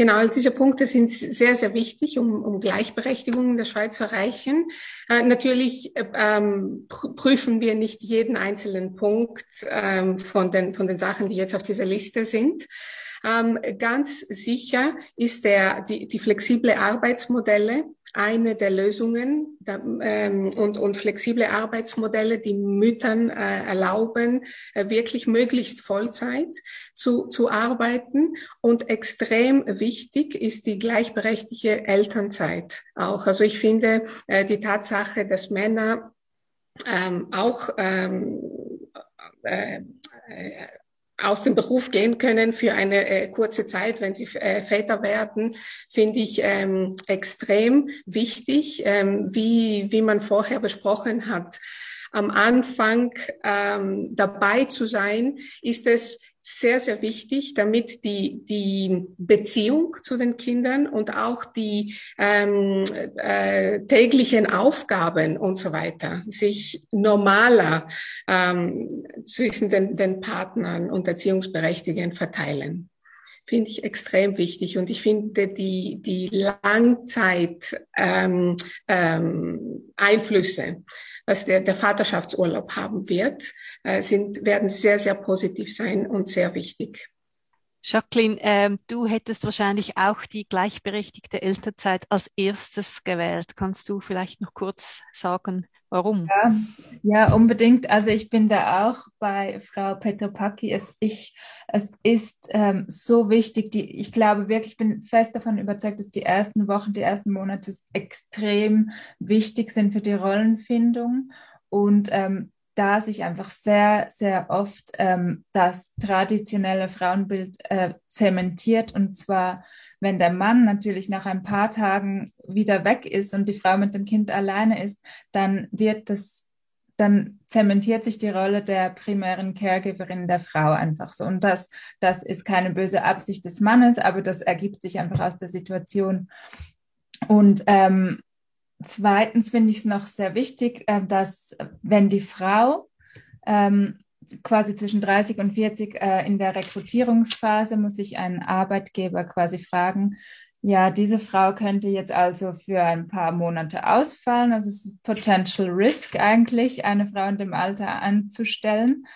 Speaker 4: Genau, diese Punkte sind sehr, sehr wichtig, um, um Gleichberechtigung in der Schweiz zu erreichen. Äh, natürlich äh, ähm, prüfen wir nicht jeden einzelnen Punkt ähm, von, den, von den Sachen, die jetzt auf dieser Liste sind. Ähm, ganz sicher ist der, die, die flexible Arbeitsmodelle eine der Lösungen da, ähm, und, und flexible Arbeitsmodelle, die Müttern äh, erlauben, äh, wirklich möglichst Vollzeit zu, zu arbeiten. Und extrem wichtig ist die gleichberechtigte Elternzeit auch. Also ich finde äh, die Tatsache, dass Männer ähm, auch ähm, äh, äh, aus dem Beruf gehen können für eine äh, kurze Zeit, wenn sie äh, Väter werden, finde ich ähm, extrem wichtig, ähm, wie, wie man vorher besprochen hat. Am Anfang ähm, dabei zu sein, ist es sehr, sehr wichtig, damit die, die Beziehung zu den Kindern und auch die ähm, äh, täglichen Aufgaben und so weiter sich normaler ähm, zwischen den, den Partnern und Erziehungsberechtigten verteilen finde ich extrem wichtig. Und ich finde die, die Langzeit ähm, ähm, Einflüsse was der, der Vaterschaftsurlaub haben wird, äh, sind, werden sehr, sehr positiv sein und sehr wichtig.
Speaker 2: Jacqueline, ähm, du hättest wahrscheinlich auch die gleichberechtigte Elternzeit als erstes gewählt. Kannst du vielleicht noch kurz sagen, warum?
Speaker 3: Ja, ja unbedingt. Also ich bin da auch bei Frau Petropaki. Es, ich, es ist ähm, so wichtig. Die, ich glaube wirklich, ich bin fest davon überzeugt, dass die ersten Wochen, die ersten Monate extrem wichtig sind für die Rollenfindung. Und ähm, da sich einfach sehr, sehr oft ähm, das traditionelle Frauenbild äh, zementiert. Und zwar, wenn der Mann natürlich nach ein paar Tagen wieder weg ist und die Frau mit dem Kind alleine ist, dann wird das dann zementiert sich die Rolle der primären Caregiverin der Frau einfach so. Und das, das ist keine böse Absicht des Mannes, aber das ergibt sich einfach aus der Situation. Und ähm, Zweitens finde ich es noch sehr wichtig, äh, dass wenn die Frau ähm, quasi zwischen 30 und 40 äh, in der Rekrutierungsphase muss sich ein Arbeitgeber quasi fragen, ja, diese Frau könnte jetzt also für ein paar Monate ausfallen. Also es ist Potential Risk eigentlich, eine Frau in dem Alter anzustellen.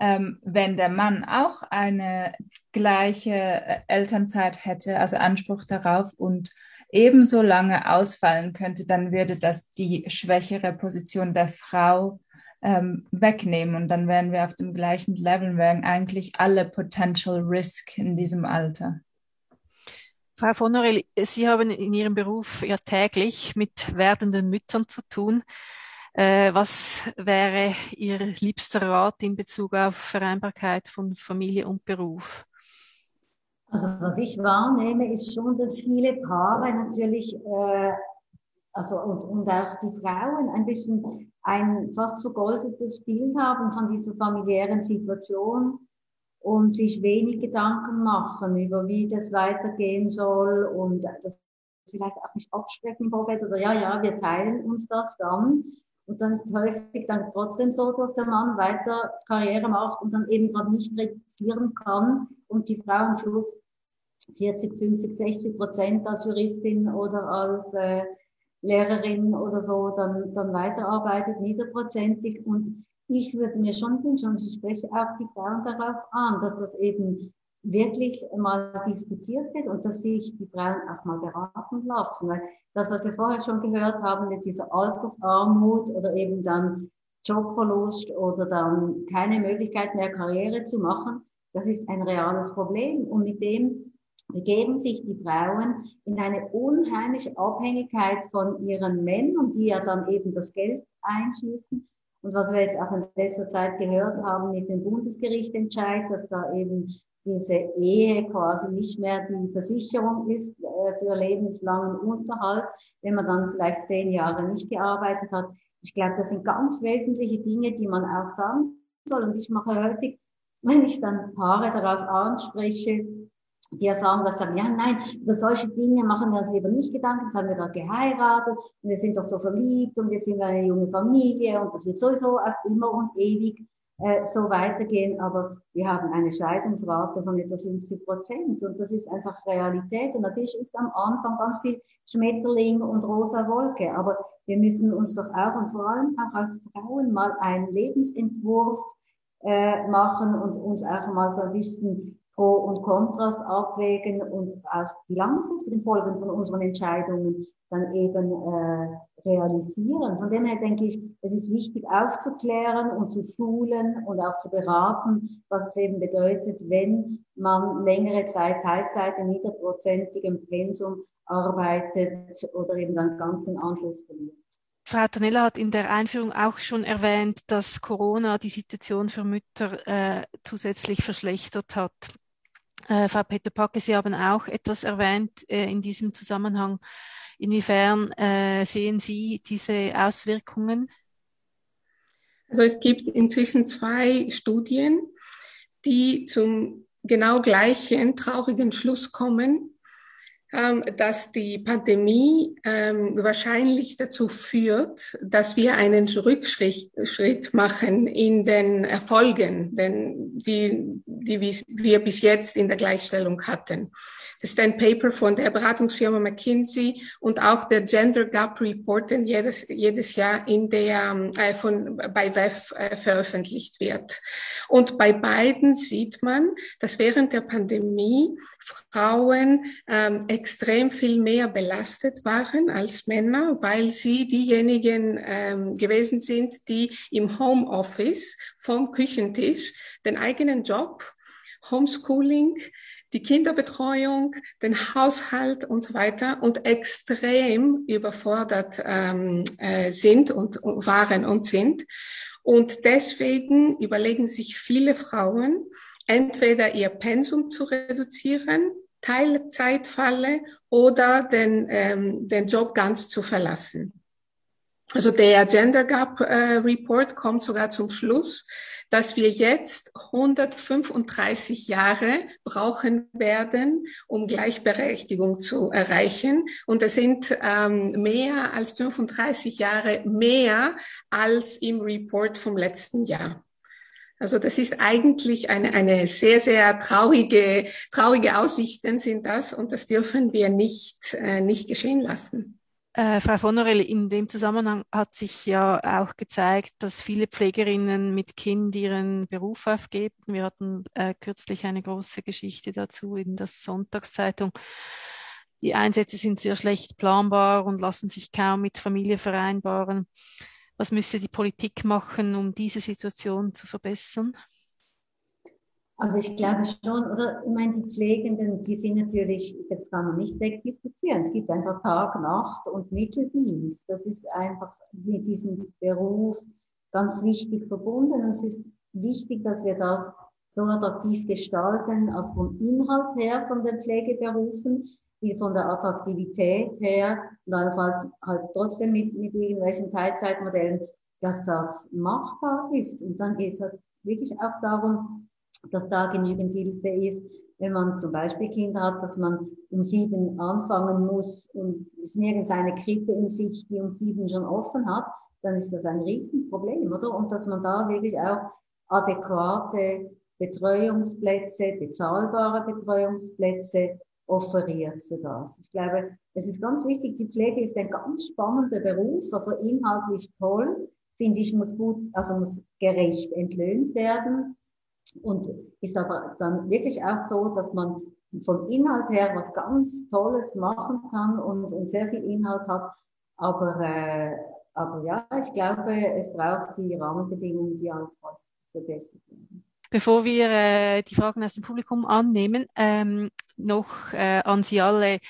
Speaker 3: Ähm, wenn der Mann auch eine gleiche äh, Elternzeit hätte, also Anspruch darauf und ebenso lange ausfallen könnte, dann würde das die schwächere Position der Frau ähm, wegnehmen und dann wären wir auf dem gleichen Level, wären eigentlich alle Potential Risk in diesem Alter.
Speaker 2: Frau von Norel, Sie haben in Ihrem Beruf ja täglich mit werdenden Müttern zu tun. Äh, was wäre Ihr liebster Rat in Bezug auf Vereinbarkeit von Familie und Beruf?
Speaker 5: Also was ich wahrnehme, ist schon, dass viele Paare natürlich, äh, also und, und auch die Frauen ein bisschen ein fast vergoldetes Bild haben von dieser familiären Situation und sich wenig Gedanken machen über wie das weitergehen soll und das vielleicht auch nicht absprechen im oder ja, ja, wir teilen uns das dann. Und dann ist es häufig dann trotzdem so, dass der Mann weiter Karriere macht und dann eben gerade nicht reduzieren kann und die Frau am Schluss 40, 50, 60 Prozent als Juristin oder als äh, Lehrerin oder so dann, dann weiterarbeitet, niederprozentig. Und ich würde mir schon wünschen, und ich spreche auch die Frauen darauf an, dass das eben wirklich mal diskutiert wird und dass sich die Frauen auch mal beraten lassen. Weil das, was wir vorher schon gehört haben, mit dieser Altersarmut oder eben dann Jobverlust oder dann keine Möglichkeit mehr Karriere zu machen, das ist ein reales Problem. Und mit dem begeben sich die Frauen in eine unheimliche Abhängigkeit von ihren Männern, die ja dann eben das Geld einschließen. Und was wir jetzt auch in letzter Zeit gehört haben mit dem Bundesgerichtentscheid, dass da eben diese Ehe quasi nicht mehr die Versicherung ist äh, für lebenslangen Unterhalt, wenn man dann vielleicht zehn Jahre nicht gearbeitet hat. Ich glaube, das sind ganz wesentliche Dinge, die man auch sagen soll. Und ich mache häufig, wenn ich dann Paare darauf anspreche, die Erfahrung, dass sagen, ja, nein, über solche Dinge machen wir uns lieber nicht Gedanken, jetzt haben wir gerade geheiratet und wir sind doch so verliebt und jetzt sind wir eine junge Familie und das wird sowieso auf immer und ewig äh, so weitergehen, aber wir haben eine Scheidungsrate von etwa 50 Prozent und das ist einfach Realität. Und natürlich ist am Anfang ganz viel Schmetterling und rosa Wolke, aber wir müssen uns doch auch und vor allem auch als Frauen mal einen Lebensentwurf äh, machen und uns auch mal so ein bisschen Pro und Kontras abwägen und auch die langfristigen Folgen von unseren Entscheidungen dann eben äh, realisieren. Von dem her denke ich, es ist wichtig aufzuklären und zu schulen und auch zu beraten, was es eben bedeutet, wenn man längere Zeit Teilzeit in niederprozentigem Pensum arbeitet oder eben dann ganz den Anschluss verliert.
Speaker 2: Frau Tonella hat in der Einführung auch schon erwähnt, dass Corona die Situation für Mütter äh, zusätzlich verschlechtert hat. Äh, Frau Peter-Packe, Sie haben auch etwas erwähnt äh, in diesem Zusammenhang. Inwiefern äh, sehen Sie diese Auswirkungen?
Speaker 4: Also es gibt inzwischen zwei Studien, die zum genau gleichen traurigen Schluss kommen. Ähm, dass die Pandemie ähm, wahrscheinlich dazu führt, dass wir einen Rückschritt machen in den Erfolgen, denn die, die wir bis jetzt in der Gleichstellung hatten. Das ist ein Paper von der Beratungsfirma McKinsey und auch der Gender Gap Report, den jedes, jedes Jahr in der, äh, von, bei WEF äh, veröffentlicht wird. Und bei beiden sieht man, dass während der Pandemie Frauen ähm, extrem viel mehr belastet waren als Männer, weil sie diejenigen ähm, gewesen sind, die im Homeoffice vom Küchentisch den eigenen Job, Homeschooling, die Kinderbetreuung, den Haushalt und so weiter und extrem überfordert ähm, äh, sind und, waren und sind. Und deswegen überlegen sich viele Frauen, entweder ihr Pensum zu reduzieren, Teilzeitfalle oder den, ähm, den Job ganz zu verlassen. Also der Gender Gap äh, Report kommt sogar zum Schluss, dass wir jetzt 135 Jahre brauchen werden, um Gleichberechtigung zu erreichen. Und das sind ähm, mehr als 35 Jahre mehr als im Report vom letzten Jahr. Also das ist eigentlich eine, eine sehr, sehr traurige, traurige Aussichten sind das und das dürfen wir nicht, äh, nicht geschehen lassen.
Speaker 2: Äh, Frau von Orell, in dem Zusammenhang hat sich ja auch gezeigt, dass viele Pflegerinnen mit Kind ihren Beruf aufgeben. Wir hatten äh, kürzlich eine große Geschichte dazu in der Sonntagszeitung. Die Einsätze sind sehr schlecht planbar und lassen sich kaum mit Familie vereinbaren. Was müsste die Politik machen, um diese Situation zu verbessern?
Speaker 5: Also ich glaube schon, oder ich meine, die Pflegenden, die sind natürlich, jetzt kann man nicht wegdiskutieren. Es gibt einfach Tag, Nacht und Mitteldienst. Das ist einfach mit diesem Beruf ganz wichtig verbunden. Und es ist wichtig, dass wir das so attraktiv gestalten, als vom Inhalt her von den Pflegeberufen, wie von der Attraktivität her, und allenfalls halt trotzdem mit, mit irgendwelchen Teilzeitmodellen, dass das machbar ist. Und dann geht es halt wirklich auch darum, dass da genügend Hilfe ist. Wenn man zum Beispiel Kinder hat, dass man um sieben anfangen muss und es nirgends eine Krippe in sich, die um sieben schon offen hat, dann ist das ein Riesenproblem, oder? Und dass man da wirklich auch adäquate Betreuungsplätze, bezahlbare Betreuungsplätze offeriert für das. Ich glaube, es ist ganz wichtig, die Pflege ist ein ganz spannender Beruf, also inhaltlich toll, finde ich, muss gut, also muss gerecht entlöhnt werden. Und ist aber dann wirklich auch so, dass man vom Inhalt her was ganz Tolles machen kann und, und sehr viel Inhalt hat. Aber, äh, aber ja, ich glaube, es braucht die Rahmenbedingungen, die allenfalls verbessert werden.
Speaker 2: Bevor wir äh, die Fragen aus dem Publikum annehmen, ähm, noch äh, an Sie alle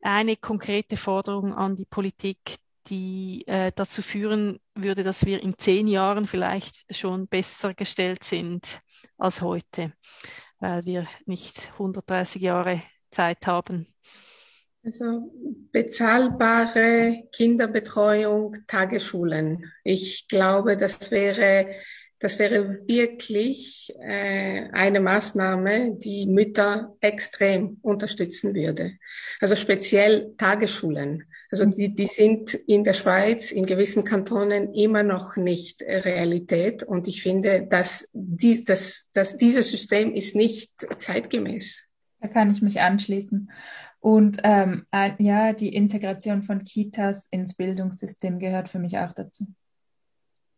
Speaker 2: eine konkrete Forderung an die Politik, die äh, dazu führen würde, dass wir in zehn Jahren vielleicht schon besser gestellt sind als heute, weil wir nicht 130 Jahre Zeit haben.
Speaker 4: Also bezahlbare Kinderbetreuung, Tagesschulen. Ich glaube, das wäre das wäre wirklich äh, eine Maßnahme, die Mütter extrem unterstützen würde. Also speziell Tagesschulen. Also die, die sind in der Schweiz, in gewissen Kantonen immer noch nicht Realität. Und ich finde, dass, die, dass, dass dieses System ist nicht zeitgemäß.
Speaker 3: Da kann ich mich anschließen. Und ähm, ja, die Integration von Kitas ins Bildungssystem gehört für mich auch dazu.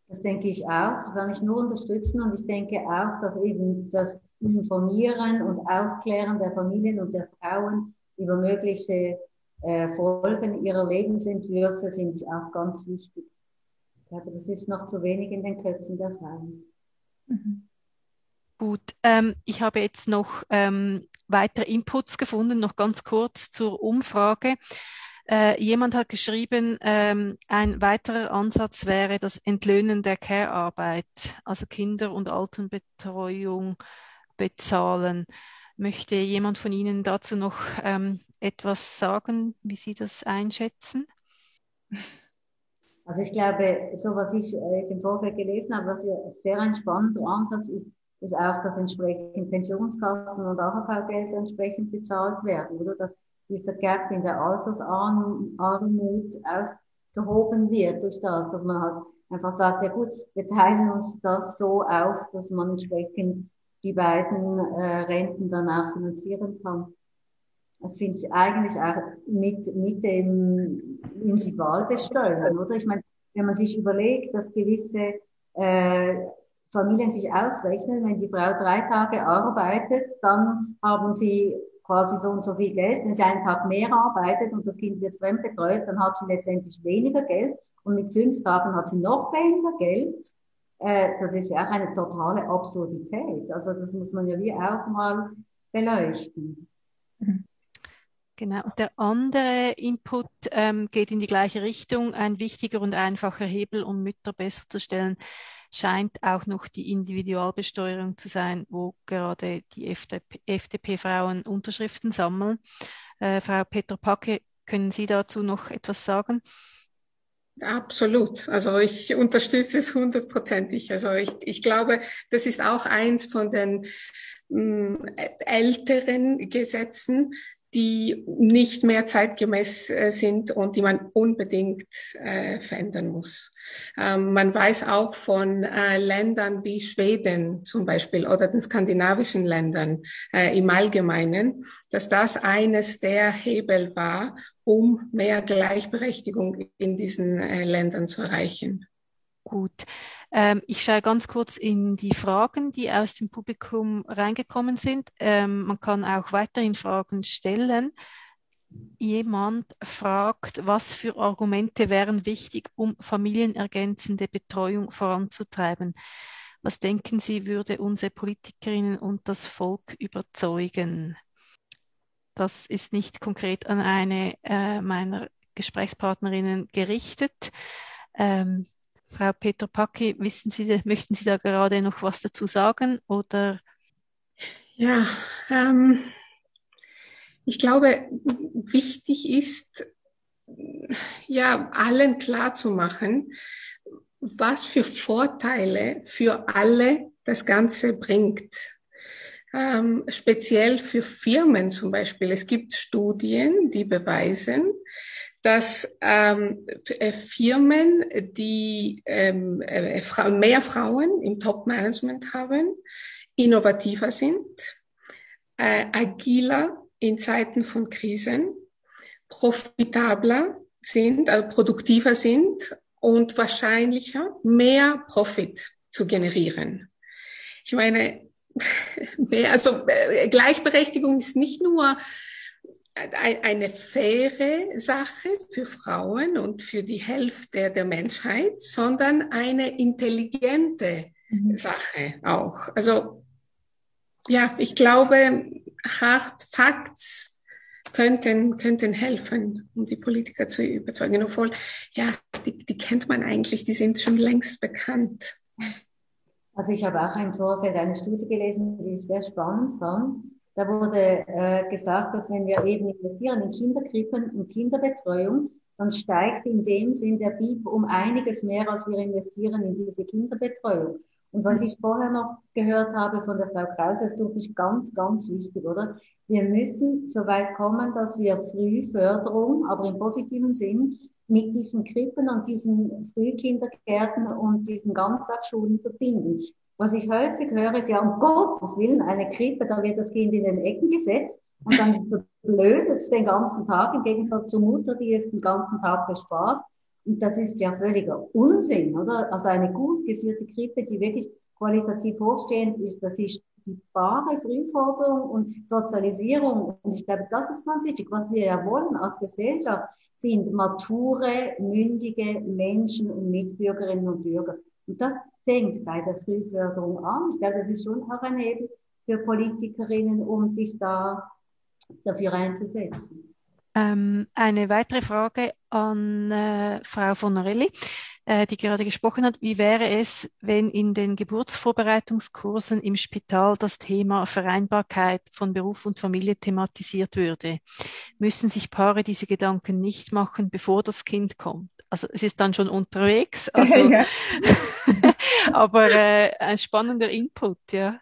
Speaker 5: Das denke ich auch, das kann ich nur unterstützen und ich denke auch, dass eben das Informieren und Aufklären der Familien und der Frauen über mögliche äh, Folgen ihrer Lebensentwürfe finde ich auch ganz wichtig. Ich glaube, das ist noch zu wenig in den Köpfen der Frauen.
Speaker 2: Mhm. Gut, ähm, ich habe jetzt noch ähm, weitere Inputs gefunden, noch ganz kurz zur Umfrage. Äh, jemand hat geschrieben, ähm, ein weiterer Ansatz wäre das Entlöhnen der Care-Arbeit, also Kinder- und Altenbetreuung bezahlen. Möchte jemand von Ihnen dazu noch ähm, etwas sagen, wie Sie das einschätzen?
Speaker 5: Also ich glaube, so was ich äh, im Vorfeld gelesen habe, was ja sehr ein spannender Ansatz ist, ist auch, dass entsprechend Pensionskassen und AHV-Gelder entsprechend bezahlt werden, oder? Dass dieser Gap in der Altersarmut ausgehoben wird durch das, dass man halt einfach sagt, ja gut, wir teilen uns das so auf, dass man entsprechend die beiden äh, Renten danach finanzieren kann. Das finde ich eigentlich auch mit, mit dem Individualbesteuern, oder? Ich meine, wenn man sich überlegt, dass gewisse äh, Familien sich ausrechnen, wenn die Frau drei Tage arbeitet, dann haben sie quasi so und so viel Geld. Wenn sie einen Tag mehr arbeitet und das Kind wird fremdbetreut, dann hat sie letztendlich weniger Geld und mit fünf Tagen hat sie noch weniger Geld. Äh, das ist ja auch eine totale Absurdität. Also das muss man ja wie auch mal beleuchten.
Speaker 2: Mhm. Genau. Der andere Input ähm, geht in die gleiche Richtung. Ein wichtiger und einfacher Hebel, um Mütter besser zu stellen, scheint auch noch die Individualbesteuerung zu sein, wo gerade die FDP-Frauen Unterschriften sammeln. Äh, Frau Peter Packe, können Sie dazu noch etwas sagen?
Speaker 4: Absolut. Also ich unterstütze es hundertprozentig. Also ich, ich glaube, das ist auch eins von den mm, älteren Gesetzen, die nicht mehr zeitgemäß äh, sind und die man unbedingt äh, verändern muss. Ähm, man weiß auch von äh, Ländern wie Schweden zum Beispiel oder den skandinavischen Ländern im Allgemeinen, dass das eines der Hebel war, um mehr Gleichberechtigung in diesen Ländern zu erreichen.
Speaker 2: Gut. Ähm, ich schaue ganz kurz in die Fragen, die aus dem Publikum reingekommen sind. Ähm, man kann auch weiterhin Fragen stellen. Jemand fragt, was für Argumente wären wichtig, um familienergänzende Betreuung voranzutreiben? Was denken Sie, würde unsere Politikerinnen und das Volk überzeugen? Das ist nicht konkret an eine äh, meiner Gesprächspartnerinnen gerichtet. Ähm, Frau Peter Packi, wissen Sie, möchten Sie da gerade noch was dazu sagen oder?
Speaker 4: Ja, ähm, ich glaube, wichtig ist, ja, allen klar zu machen, was für Vorteile für alle das Ganze bringt. Ähm, speziell für Firmen zum Beispiel. Es gibt Studien, die beweisen, dass ähm, äh, Firmen, die ähm, äh, mehr Frauen im Top-Management haben, innovativer sind, äh, agiler in Zeiten von Krisen, profitabler sind, äh, produktiver sind und wahrscheinlicher mehr Profit zu generieren. Ich meine, mehr, also Gleichberechtigung ist nicht nur eine faire Sache für Frauen und für die Hälfte der Menschheit, sondern eine intelligente mhm. Sache auch. Also ja, ich glaube, Hard Facts könnten, könnten helfen, um die Politiker zu überzeugen. Obwohl, ja, die, die kennt man eigentlich, die sind schon längst bekannt.
Speaker 5: Also ich habe auch im Vorfeld eine Studie gelesen, die ich sehr spannend fand da wurde äh, gesagt, dass wenn wir eben investieren in Kinderkrippen und Kinderbetreuung, dann steigt in dem Sinn der BIP um einiges mehr, als wir investieren in diese Kinderbetreuung. Und was ich vorher noch gehört habe von der Frau Kraus, das tut mich ganz, ganz wichtig, oder? Wir müssen so weit kommen, dass wir Frühförderung, aber im positiven Sinn, mit diesen Krippen und diesen Frühkindergärten und diesen Ganztagsschulen verbinden. Was ich häufig höre, ist ja, um Gottes Willen, eine Krippe, da wird das Kind in den Ecken gesetzt und dann verblödet es den ganzen Tag im Gegensatz zur Mutter, die den ganzen Tag bespaßt. Und das ist ja völliger Unsinn, oder? Also eine gut geführte Krippe, die wirklich qualitativ hochstehend ist, das ist die wahre Frühforderung und Sozialisierung. Und ich glaube, das ist ganz wichtig. Was wir ja wollen als Gesellschaft, sind mature, mündige Menschen und Mitbürgerinnen und Bürger. Und das fängt bei der Frühförderung an. Ich glaube, das ist schon auch ein Hebel für Politikerinnen, um sich da dafür einzusetzen.
Speaker 2: Ähm, eine weitere Frage an äh, Frau von Norelli, äh, die gerade gesprochen hat. Wie wäre es, wenn in den Geburtsvorbereitungskursen im Spital das Thema Vereinbarkeit von Beruf und Familie thematisiert würde? Müssen sich Paare diese Gedanken nicht machen, bevor das Kind kommt? Also es ist dann schon unterwegs, also, aber äh, ein spannender Input, ja.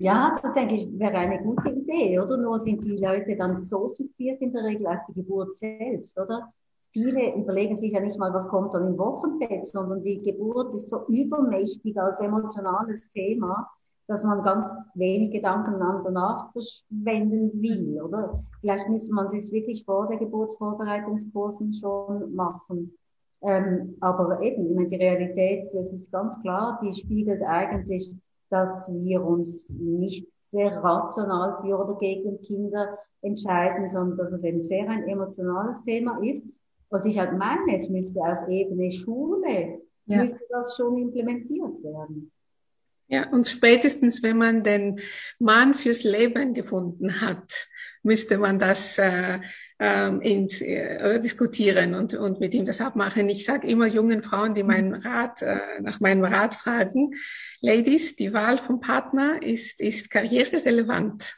Speaker 5: Ja, das denke ich wäre eine gute Idee, oder? Nur sind die Leute dann so fixiert in der Regel auf die Geburt selbst, oder? Viele überlegen sich ja nicht mal, was kommt dann im Wochenbett, sondern die Geburt ist so übermächtig als emotionales Thema, dass man ganz wenig Gedanken an danach verschwenden will, oder? Vielleicht müsste man es wirklich vor der Geburtsvorbereitungskursen schon machen. Ähm, aber eben, ich meine, die Realität, das ist ganz klar, die spiegelt eigentlich, dass wir uns nicht sehr rational für oder gegen Kinder entscheiden, sondern dass es eben sehr ein emotionales Thema ist. Was ich halt meine, es müsste auf Ebene Schule, ja. müsste das schon implementiert werden.
Speaker 4: Ja, und spätestens, wenn man den Mann fürs Leben gefunden hat, müsste man das äh, äh, ins, äh, diskutieren und, und mit ihm das abmachen. Ich sage immer jungen Frauen, die meinen Rat, äh, nach meinem Rat fragen, Ladies, die Wahl vom Partner ist, ist karriererelevant.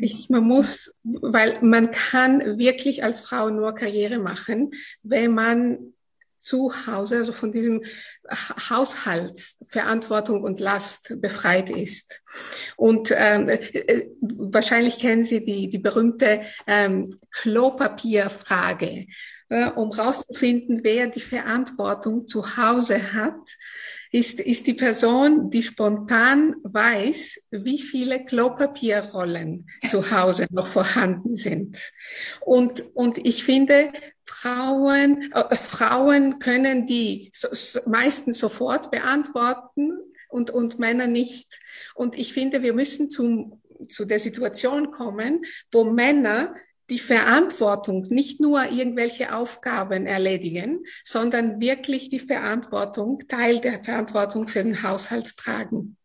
Speaker 4: Richtig, man muss, weil man kann wirklich als Frau nur Karriere machen, wenn man zu Hause, also von diesem Haushaltsverantwortung und Last befreit ist. Und ähm, äh, wahrscheinlich kennen Sie die, die berühmte ähm, Klopapierfrage, äh, um rauszufinden, wer die Verantwortung zu Hause hat ist, ist die Person, die spontan weiß, wie viele Klopapierrollen zu Hause noch vorhanden sind. Und, und ich finde, Frauen, äh, Frauen können die so, meistens sofort beantworten und, und Männer nicht. Und ich finde, wir müssen zum, zu der Situation kommen, wo Männer die Verantwortung, nicht nur irgendwelche Aufgaben erledigen, sondern wirklich die Verantwortung, Teil der Verantwortung für den Haushalt tragen.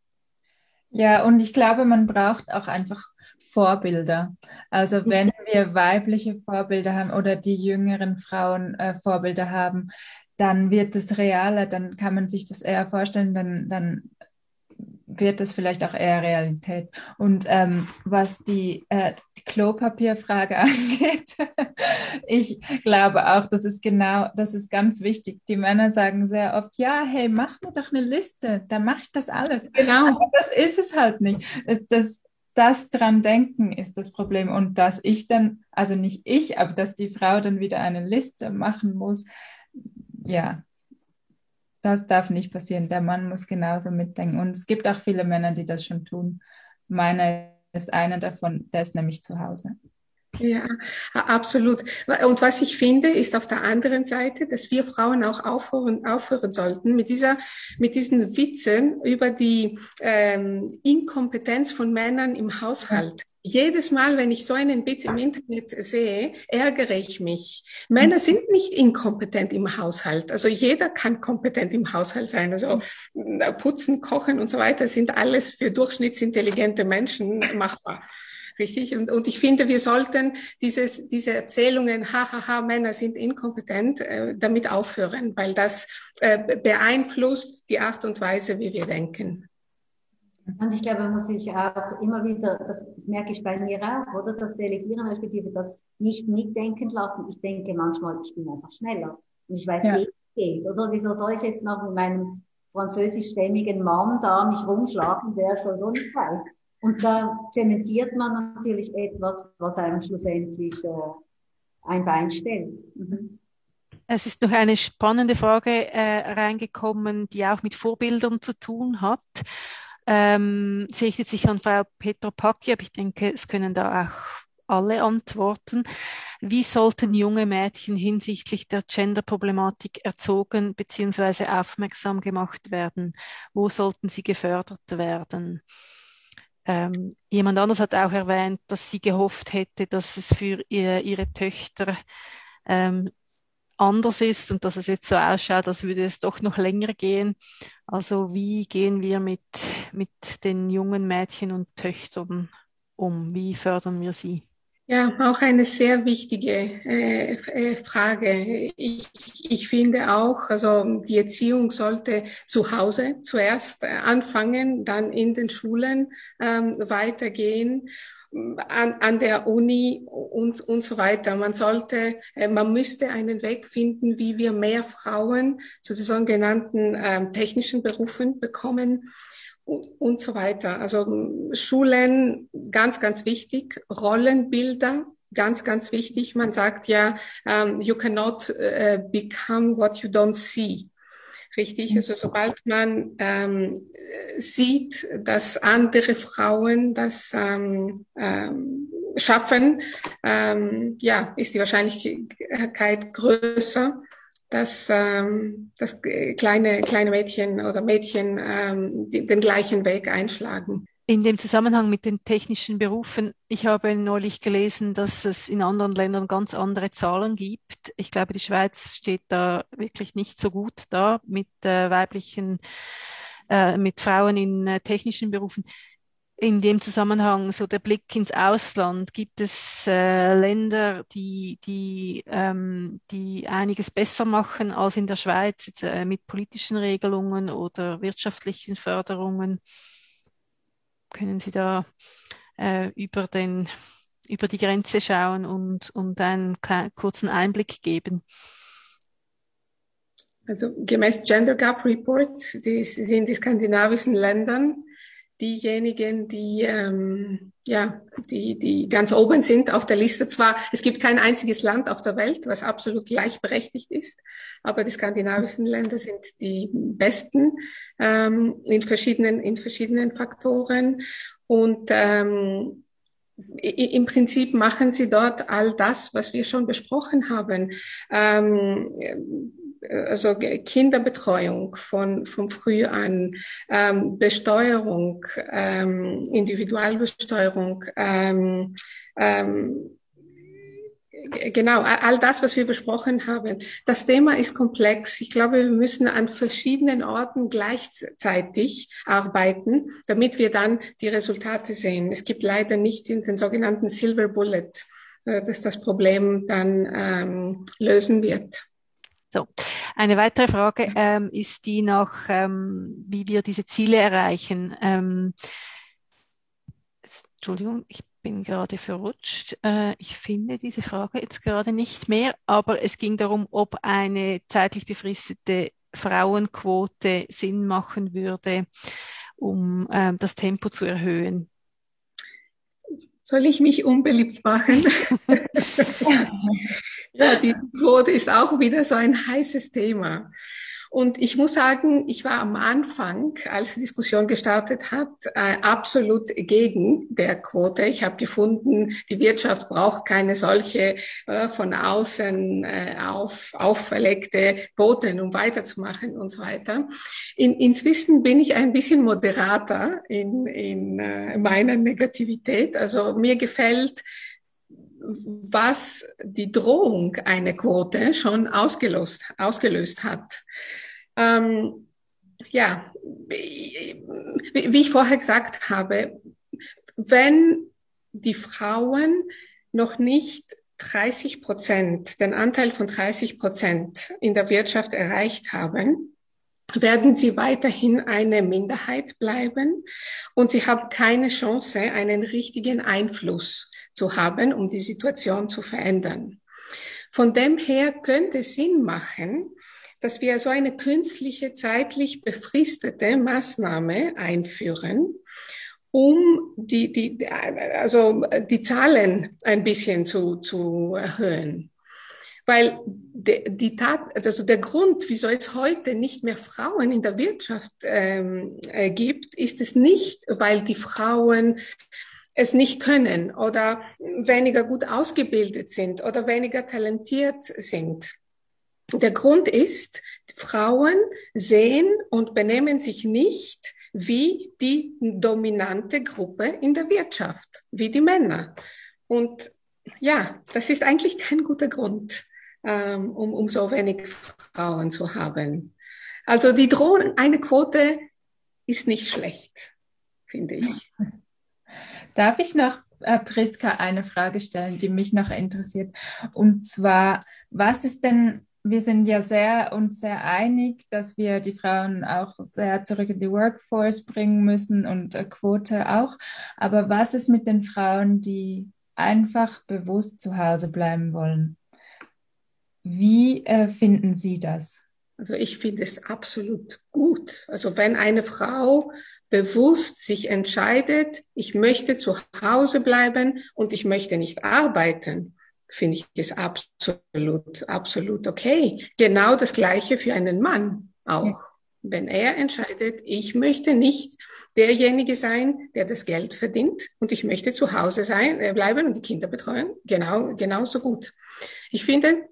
Speaker 3: Ja, und ich glaube, man braucht auch einfach Vorbilder. Also wenn wir weibliche Vorbilder haben oder die jüngeren Frauen äh, Vorbilder haben, dann wird es realer, dann kann man sich das eher vorstellen, dann, dann wird es vielleicht auch eher Realität. Und ähm, was die, äh, die Klopapierfrage angeht, ich glaube auch, das ist genau, das ist ganz wichtig. Die Männer sagen sehr oft, ja, hey, mach mir doch eine Liste, dann mache ich das alles. Genau. Aber das ist es halt nicht. Das, das, das dran denken ist das Problem. Und dass ich dann, also nicht ich, aber dass die Frau dann wieder eine Liste machen muss, ja, das darf nicht passieren. Der Mann muss genauso mitdenken. Und es gibt auch viele Männer, die das schon tun. Meiner ist einer davon, der ist nämlich zu Hause.
Speaker 4: Ja, absolut. Und was ich finde, ist auf der anderen Seite, dass wir Frauen auch aufhören, aufhören sollten mit dieser, mit diesen Witzen über die ähm, Inkompetenz von Männern im Haushalt. Jedes Mal, wenn ich so einen Witz im Internet sehe, ärgere ich mich. Männer sind nicht inkompetent im Haushalt. Also jeder kann kompetent im Haushalt sein. Also putzen, kochen und so weiter sind alles für durchschnittsintelligente Menschen machbar. Richtig? Und, und ich finde, wir sollten dieses, diese Erzählungen, hahaha, Männer sind inkompetent, äh, damit aufhören, weil das äh, beeinflusst die Art und Weise, wie wir denken.
Speaker 5: Und ich glaube, man muss sich auch immer wieder, das merke ich bei mir auch, oder das Delegieren, respektive das nicht mitdenken lassen. Ich denke manchmal, ich bin einfach schneller und ich weiß, ja. wie es geht. Oder wieso soll ich jetzt noch mit meinem französischstämmigen Mann da mich rumschlagen, der sowieso nicht weiß. Und da zementiert man natürlich etwas, was einem schlussendlich äh, ein Bein stellt. Mhm.
Speaker 2: Es ist noch eine spannende Frage äh, reingekommen, die auch mit Vorbildern zu tun hat ähm, sie richtet sich an Frau Petra Packi, aber ich denke, es können da auch alle antworten. Wie sollten junge Mädchen hinsichtlich der Gender-Problematik erzogen bzw. aufmerksam gemacht werden? Wo sollten sie gefördert werden? Ähm, jemand anders hat auch erwähnt, dass sie gehofft hätte, dass es für ihr, ihre Töchter ähm, anders ist und dass es jetzt so ausschaut, als würde es doch noch länger gehen. Also wie gehen wir mit, mit den jungen Mädchen und Töchtern um? Wie fördern wir sie?
Speaker 4: Ja, auch eine sehr wichtige äh, äh, Frage. Ich, ich finde auch, also die Erziehung sollte zu Hause zuerst anfangen, dann in den Schulen ähm, weitergehen an, an der Uni und, und so weiter. Man sollte, äh, man müsste einen Weg finden, wie wir mehr Frauen zu den sogenannten ähm, technischen Berufen bekommen. und so weiter. Also Schulen, ganz, ganz wichtig. Rollenbilder, ganz, ganz wichtig. Man sagt ja, um, you cannot uh, become what you don't see. Richtig, also sobald man ähm, sieht, dass andere Frauen das ähm, ähm, schaffen, ähm, ja, ist die Wahrscheinlichkeit größer, dass, ähm, dass kleine, kleine Mädchen oder Mädchen ähm, den gleichen Weg einschlagen.
Speaker 2: In dem Zusammenhang mit den technischen Berufen, ich habe neulich gelesen, dass es in anderen Ländern ganz andere Zahlen gibt. Ich glaube, die Schweiz steht da wirklich nicht so gut da mit äh, weiblichen, äh, mit Frauen in äh, technischen Berufen. In dem Zusammenhang so der Blick ins Ausland, gibt es äh, Länder, die, die, ähm, die einiges besser machen als in der Schweiz jetzt, äh, mit politischen Regelungen oder wirtschaftlichen Förderungen? Können Sie da äh, über, den, über die Grenze schauen und, und einen kurzen Einblick geben?
Speaker 4: Also gemäß Gender Gap Report, die sind die skandinavischen Ländern diejenigen, die ähm, ja, die, die ganz oben sind auf der Liste. Zwar, es gibt kein einziges Land auf der Welt, was absolut gleichberechtigt ist, aber die skandinavischen Länder sind die besten ähm, in verschiedenen in verschiedenen Faktoren und ähm, im Prinzip machen sie dort all das, was wir schon besprochen haben. Ähm, also Kinderbetreuung von, von früh an, ähm, Besteuerung, ähm, Individualbesteuerung, ähm, ähm, genau, all das, was wir besprochen haben. Das Thema ist komplex. Ich glaube, wir müssen an verschiedenen Orten gleichzeitig arbeiten, damit wir dann die Resultate sehen. Es gibt leider nicht den, sogenannten Silver Bullet, äh, das das Problem dann ähm, lösen wird.
Speaker 2: So, eine weitere Frage ähm, ist die nach, ähm, wie wir diese Ziele erreichen. Ähm, Entschuldigung, ich bin gerade verrutscht. Äh, ich finde diese Frage jetzt gerade nicht mehr, aber es ging darum, ob eine zeitlich befristete Frauenquote Sinn machen würde, um äh, das Tempo zu erhöhen.
Speaker 4: Soll ich mich unbeliebt machen? ja, die Quote ist auch wieder so ein heißes Thema. Und ich muss sagen, ich war am Anfang, als die Diskussion gestartet hat, äh, absolut gegen der Quote. Ich habe gefunden, die Wirtschaft braucht keine solche äh, von außen äh, auf, auferlegte Quoten, um weiterzumachen und so weiter. In, inzwischen bin ich ein bisschen moderater in, in meiner Negativität. Also mir gefällt was die Drohung einer Quote schon ausgelöst, ausgelöst hat. Ähm, ja, wie, ich vorher gesagt habe, wenn die Frauen noch nicht 30 Prozent, den Anteil von 30 Prozent in der Wirtschaft erreicht haben, werden sie weiterhin eine Minderheit bleiben und sie haben keine Chance, einen richtigen Einfluss zu haben, um die Situation zu verändern. Von dem her könnte es Sinn machen, dass wir so eine künstliche, zeitlich befristete Maßnahme einführen, um die, die, also die Zahlen ein bisschen zu, zu erhöhen. Weil die, Tat, also der Grund, wieso es heute nicht mehr Frauen in der Wirtschaft ähm, äh, gibt, ist es nicht, weil die Frauen es nicht können oder weniger gut ausgebildet sind oder weniger talentiert sind. Der Grund ist, Frauen sehen und benehmen sich nicht wie die dominante Gruppe in der Wirtschaft, wie die Männer. Und ja, das ist eigentlich kein guter Grund, ähm, um, um so wenig Frauen zu haben. Also die Drohung, eine Quote ist nicht schlecht, finde ich.
Speaker 3: Darf ich noch, äh, Priska, eine Frage stellen, die mich noch interessiert? Und zwar, was ist denn, wir sind ja sehr uns sehr einig, dass wir die Frauen auch sehr zurück in die Workforce bringen müssen und äh, Quote auch. Aber was ist mit den Frauen, die einfach bewusst zu Hause bleiben wollen? Wie äh, finden Sie das?
Speaker 4: Also ich finde es absolut gut. Also wenn eine Frau bewusst sich entscheidet, ich möchte zu Hause bleiben und ich möchte nicht arbeiten, finde ich das absolut, absolut okay. Genau das Gleiche für einen Mann auch. Wenn er entscheidet, ich möchte nicht derjenige sein, der das Geld verdient und ich möchte zu Hause sein, äh, bleiben und die Kinder betreuen, genau, genauso gut. Ich finde,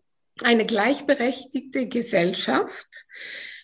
Speaker 4: eine gleichberechtigte Gesellschaft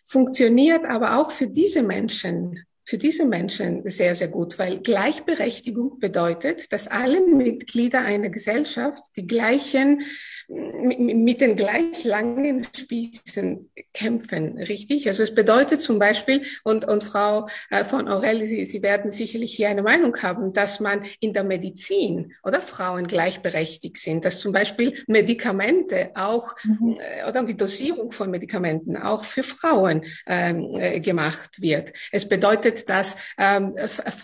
Speaker 4: funktioniert aber auch für diese Menschen für diese Menschen sehr, sehr gut, weil Gleichberechtigung bedeutet, dass alle Mitglieder einer Gesellschaft die gleichen, mit den gleich langen Spießen kämpfen, richtig? Also es bedeutet zum Beispiel, und, und Frau äh, von Aurel, Sie, Sie werden sicherlich hier eine Meinung haben, dass man in der Medizin oder Frauen gleichberechtigt sind, dass zum Beispiel Medikamente auch, mhm. Äh, oder die Dosierung von Medikamenten auch für Frauen ähm, äh, gemacht wird. Es bedeutet dass ähm,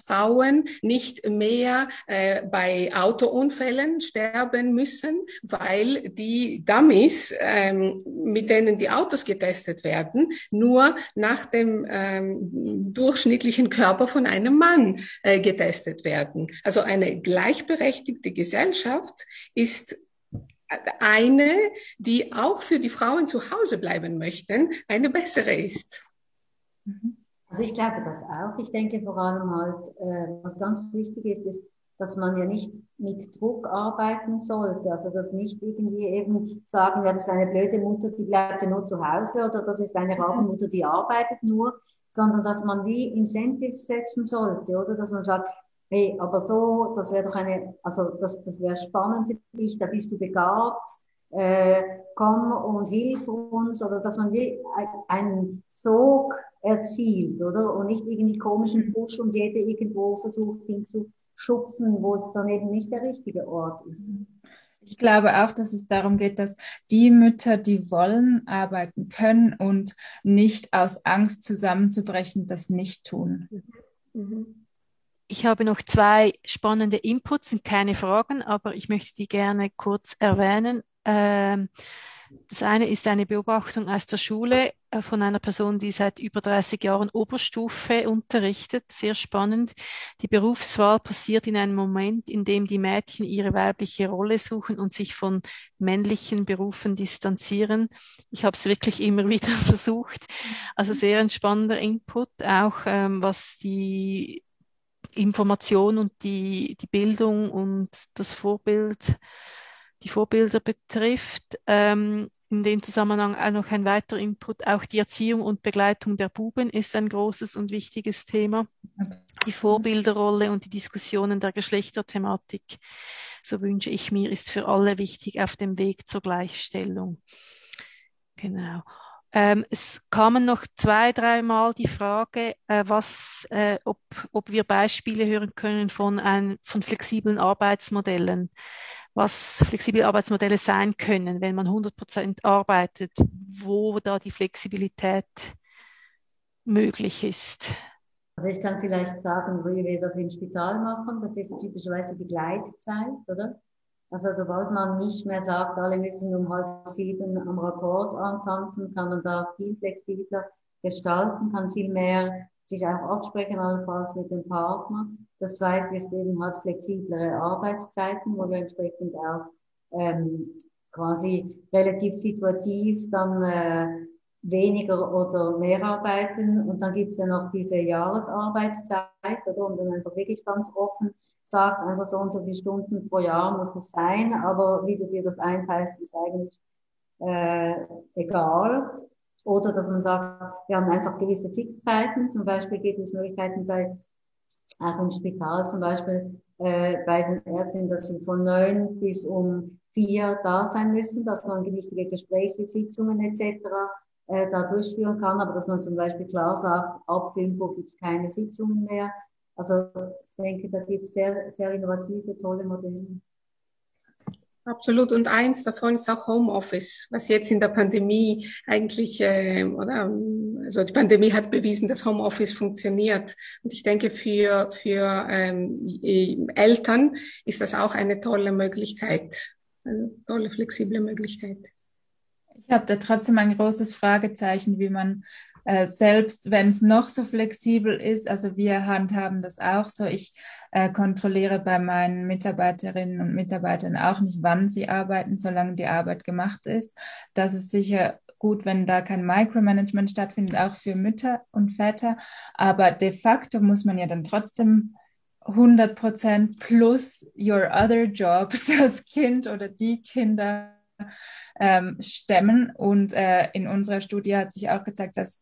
Speaker 4: Frauen nicht mehr äh, bei Autounfällen sterben müssen, weil die Dummies, ähm, mit denen die Autos getestet werden, nur nach dem ähm, durchschnittlichen Körper von einem Mann äh, getestet werden. Also eine gleichberechtigte Gesellschaft ist eine, die auch für die Frauen zu Hause bleiben möchten, eine bessere ist.
Speaker 5: Mhm. Also ich glaube das auch. Ich denke vor allem halt, äh, was ganz wichtig ist, ist, dass man ja nicht mit Druck arbeiten sollte. Also dass nicht irgendwie eben sagen, ja, das ist eine blöde Mutter, die bleibt ja nur zu Hause oder das ist eine Rabenmutter, die arbeitet nur, sondern dass man wie Incentives setzen sollte, oder dass man sagt, hey, aber so, das wäre doch eine, also das, das wäre spannend für dich, da bist du begabt, äh, komm und hilf uns, oder dass man wie einen Sog erzielt, oder? Und nicht irgendwie komischen Push und jeder irgendwo versucht, ihn zu schubsen, wo es dann eben nicht der richtige Ort ist.
Speaker 3: Ich glaube auch, dass es darum geht, dass die Mütter, die wollen, arbeiten können und nicht aus Angst zusammenzubrechen, das nicht tun.
Speaker 2: Ich habe noch zwei spannende Inputs, sind keine Fragen, aber ich möchte die gerne kurz erwähnen. Ähm, das eine ist eine Beobachtung aus der Schule äh, von einer Person, die seit über 30 Jahren Oberstufe unterrichtet. Sehr spannend. Die Berufswahl passiert in einem Moment, in dem die Mädchen ihre weibliche Rolle suchen und sich von männlichen Berufen distanzieren. Ich habe es wirklich immer wieder versucht. Also sehr ein spannender Input, auch ähm, was die Information und die, die Bildung und das Vorbild die Vorbilder betrifft. Ähm, in dem Zusammenhang auch noch ein weiterer Input. Auch die Erziehung und Begleitung der Buben ist ein großes und wichtiges Thema. Die Vorbilderrolle und die Diskussionen der Geschlechterthematik, so wünsche ich mir, ist für alle wichtig auf dem Weg zur Gleichstellung. Genau. Ähm, es kamen noch zwei, dreimal die Frage, äh, was, äh, ob, ob wir Beispiele hören können von, ein, von flexiblen Arbeitsmodellen was flexible Arbeitsmodelle sein können, wenn man 100 Prozent arbeitet, wo da die Flexibilität möglich ist.
Speaker 5: Also ich kann vielleicht sagen, wie wir das im Spital machen. Das ist typischerweise die Gleitzeit, oder? Also sobald man nicht mehr sagt, alle müssen um halb sieben am Rapport antanzen, kann man da viel flexibler gestalten, kann viel mehr sich auch absprechen, allenfalls mit dem Partner. Das zweite ist eben halt flexiblere Arbeitszeiten, wo wir entsprechend auch ähm, quasi relativ situativ dann äh, weniger oder mehr arbeiten. Und dann gibt's ja noch diese Jahresarbeitszeit, oder? Und dann einfach wirklich ganz offen sagt, einfach so und so viele Stunden pro Jahr muss es sein, aber wie du dir das einteilst, ist eigentlich äh, egal. Oder dass man sagt, wir haben einfach gewisse Fixzeiten. Zum Beispiel gibt es Möglichkeiten bei, auch im Spital zum Beispiel, äh, bei den Ärzten, dass sie von neun bis um vier da sein müssen, dass man gewichtige Gespräche, Sitzungen etc. Äh, da durchführen kann, aber dass man zum Beispiel klar sagt, ab fünf Uhr gibt es keine Sitzungen mehr. Also ich denke, da gibt es sehr, sehr innovative, tolle Modelle.
Speaker 4: Absolut. Und eins davon ist auch Homeoffice, was jetzt in der Pandemie eigentlich, äh, oder, also die Pandemie hat bewiesen, dass Homeoffice funktioniert. Und ich denke, für, für ähm, Eltern ist das auch eine tolle Möglichkeit, eine tolle, flexible Möglichkeit.
Speaker 3: Ich habe da trotzdem ein großes Fragezeichen, wie man äh, selbst wenn es noch so flexibel ist, also wir handhaben das auch so. Ich äh, kontrolliere bei meinen Mitarbeiterinnen und Mitarbeitern auch nicht, wann sie arbeiten, solange die Arbeit gemacht ist. Das ist sicher gut, wenn da kein Micromanagement stattfindet, auch für Mütter und Väter. Aber de facto muss man ja dann trotzdem 100 Prozent plus your other job, das Kind oder die Kinder ähm, stemmen. Und äh, in unserer Studie hat sich auch gezeigt, dass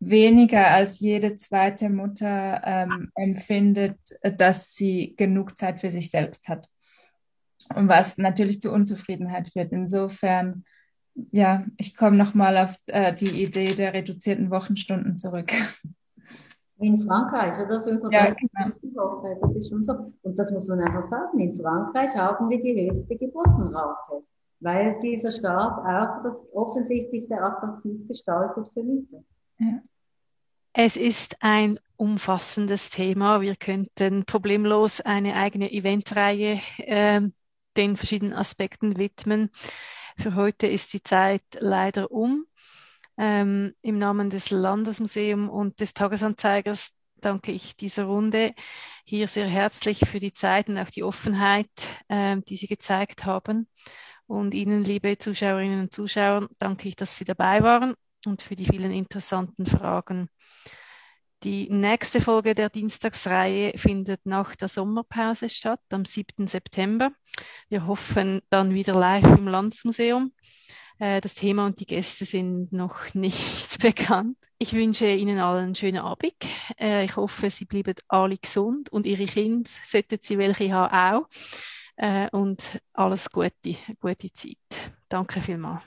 Speaker 3: weniger als jede zweite Mutter ähm, empfindet, dass sie genug Zeit für sich selbst hat. Und was natürlich zu Unzufriedenheit führt. Insofern, ja, ich komme nochmal auf äh, die Idee der reduzierten Wochenstunden zurück.
Speaker 5: In Frankreich, oder? 35 ja, genau. Woche, das ist schon so. Und das muss man einfach sagen. In Frankreich haben wir die höchste Geburtenrate, weil dieser Staat auch das offensichtlich sehr attraktiv gestaltet für Mütter. Ja.
Speaker 2: Es ist ein umfassendes Thema. Wir könnten problemlos eine eigene Eventreihe äh, den verschiedenen Aspekten widmen. Für heute ist die Zeit leider um. Ähm, Im Namen des Landesmuseums und des Tagesanzeigers danke ich dieser Runde hier sehr herzlich für die Zeit und auch die Offenheit, äh, die Sie gezeigt haben. Und Ihnen, liebe Zuschauerinnen und Zuschauer, danke ich, dass Sie dabei waren und für die vielen interessanten Fragen. Die nächste Folge der Dienstagsreihe findet nach der Sommerpause statt, am 7. September. Wir hoffen dann wieder live im Landesmuseum. Äh, das Thema und die Gäste sind noch nicht bekannt. Ich wünsche Ihnen allen einen schönen Abend. Äh, ich hoffe, Sie bleiben alle gesund und Ihre Kinder, sollten Sie welche haben, auch. Äh, und alles Gute, gute Zeit. Danke vielmals.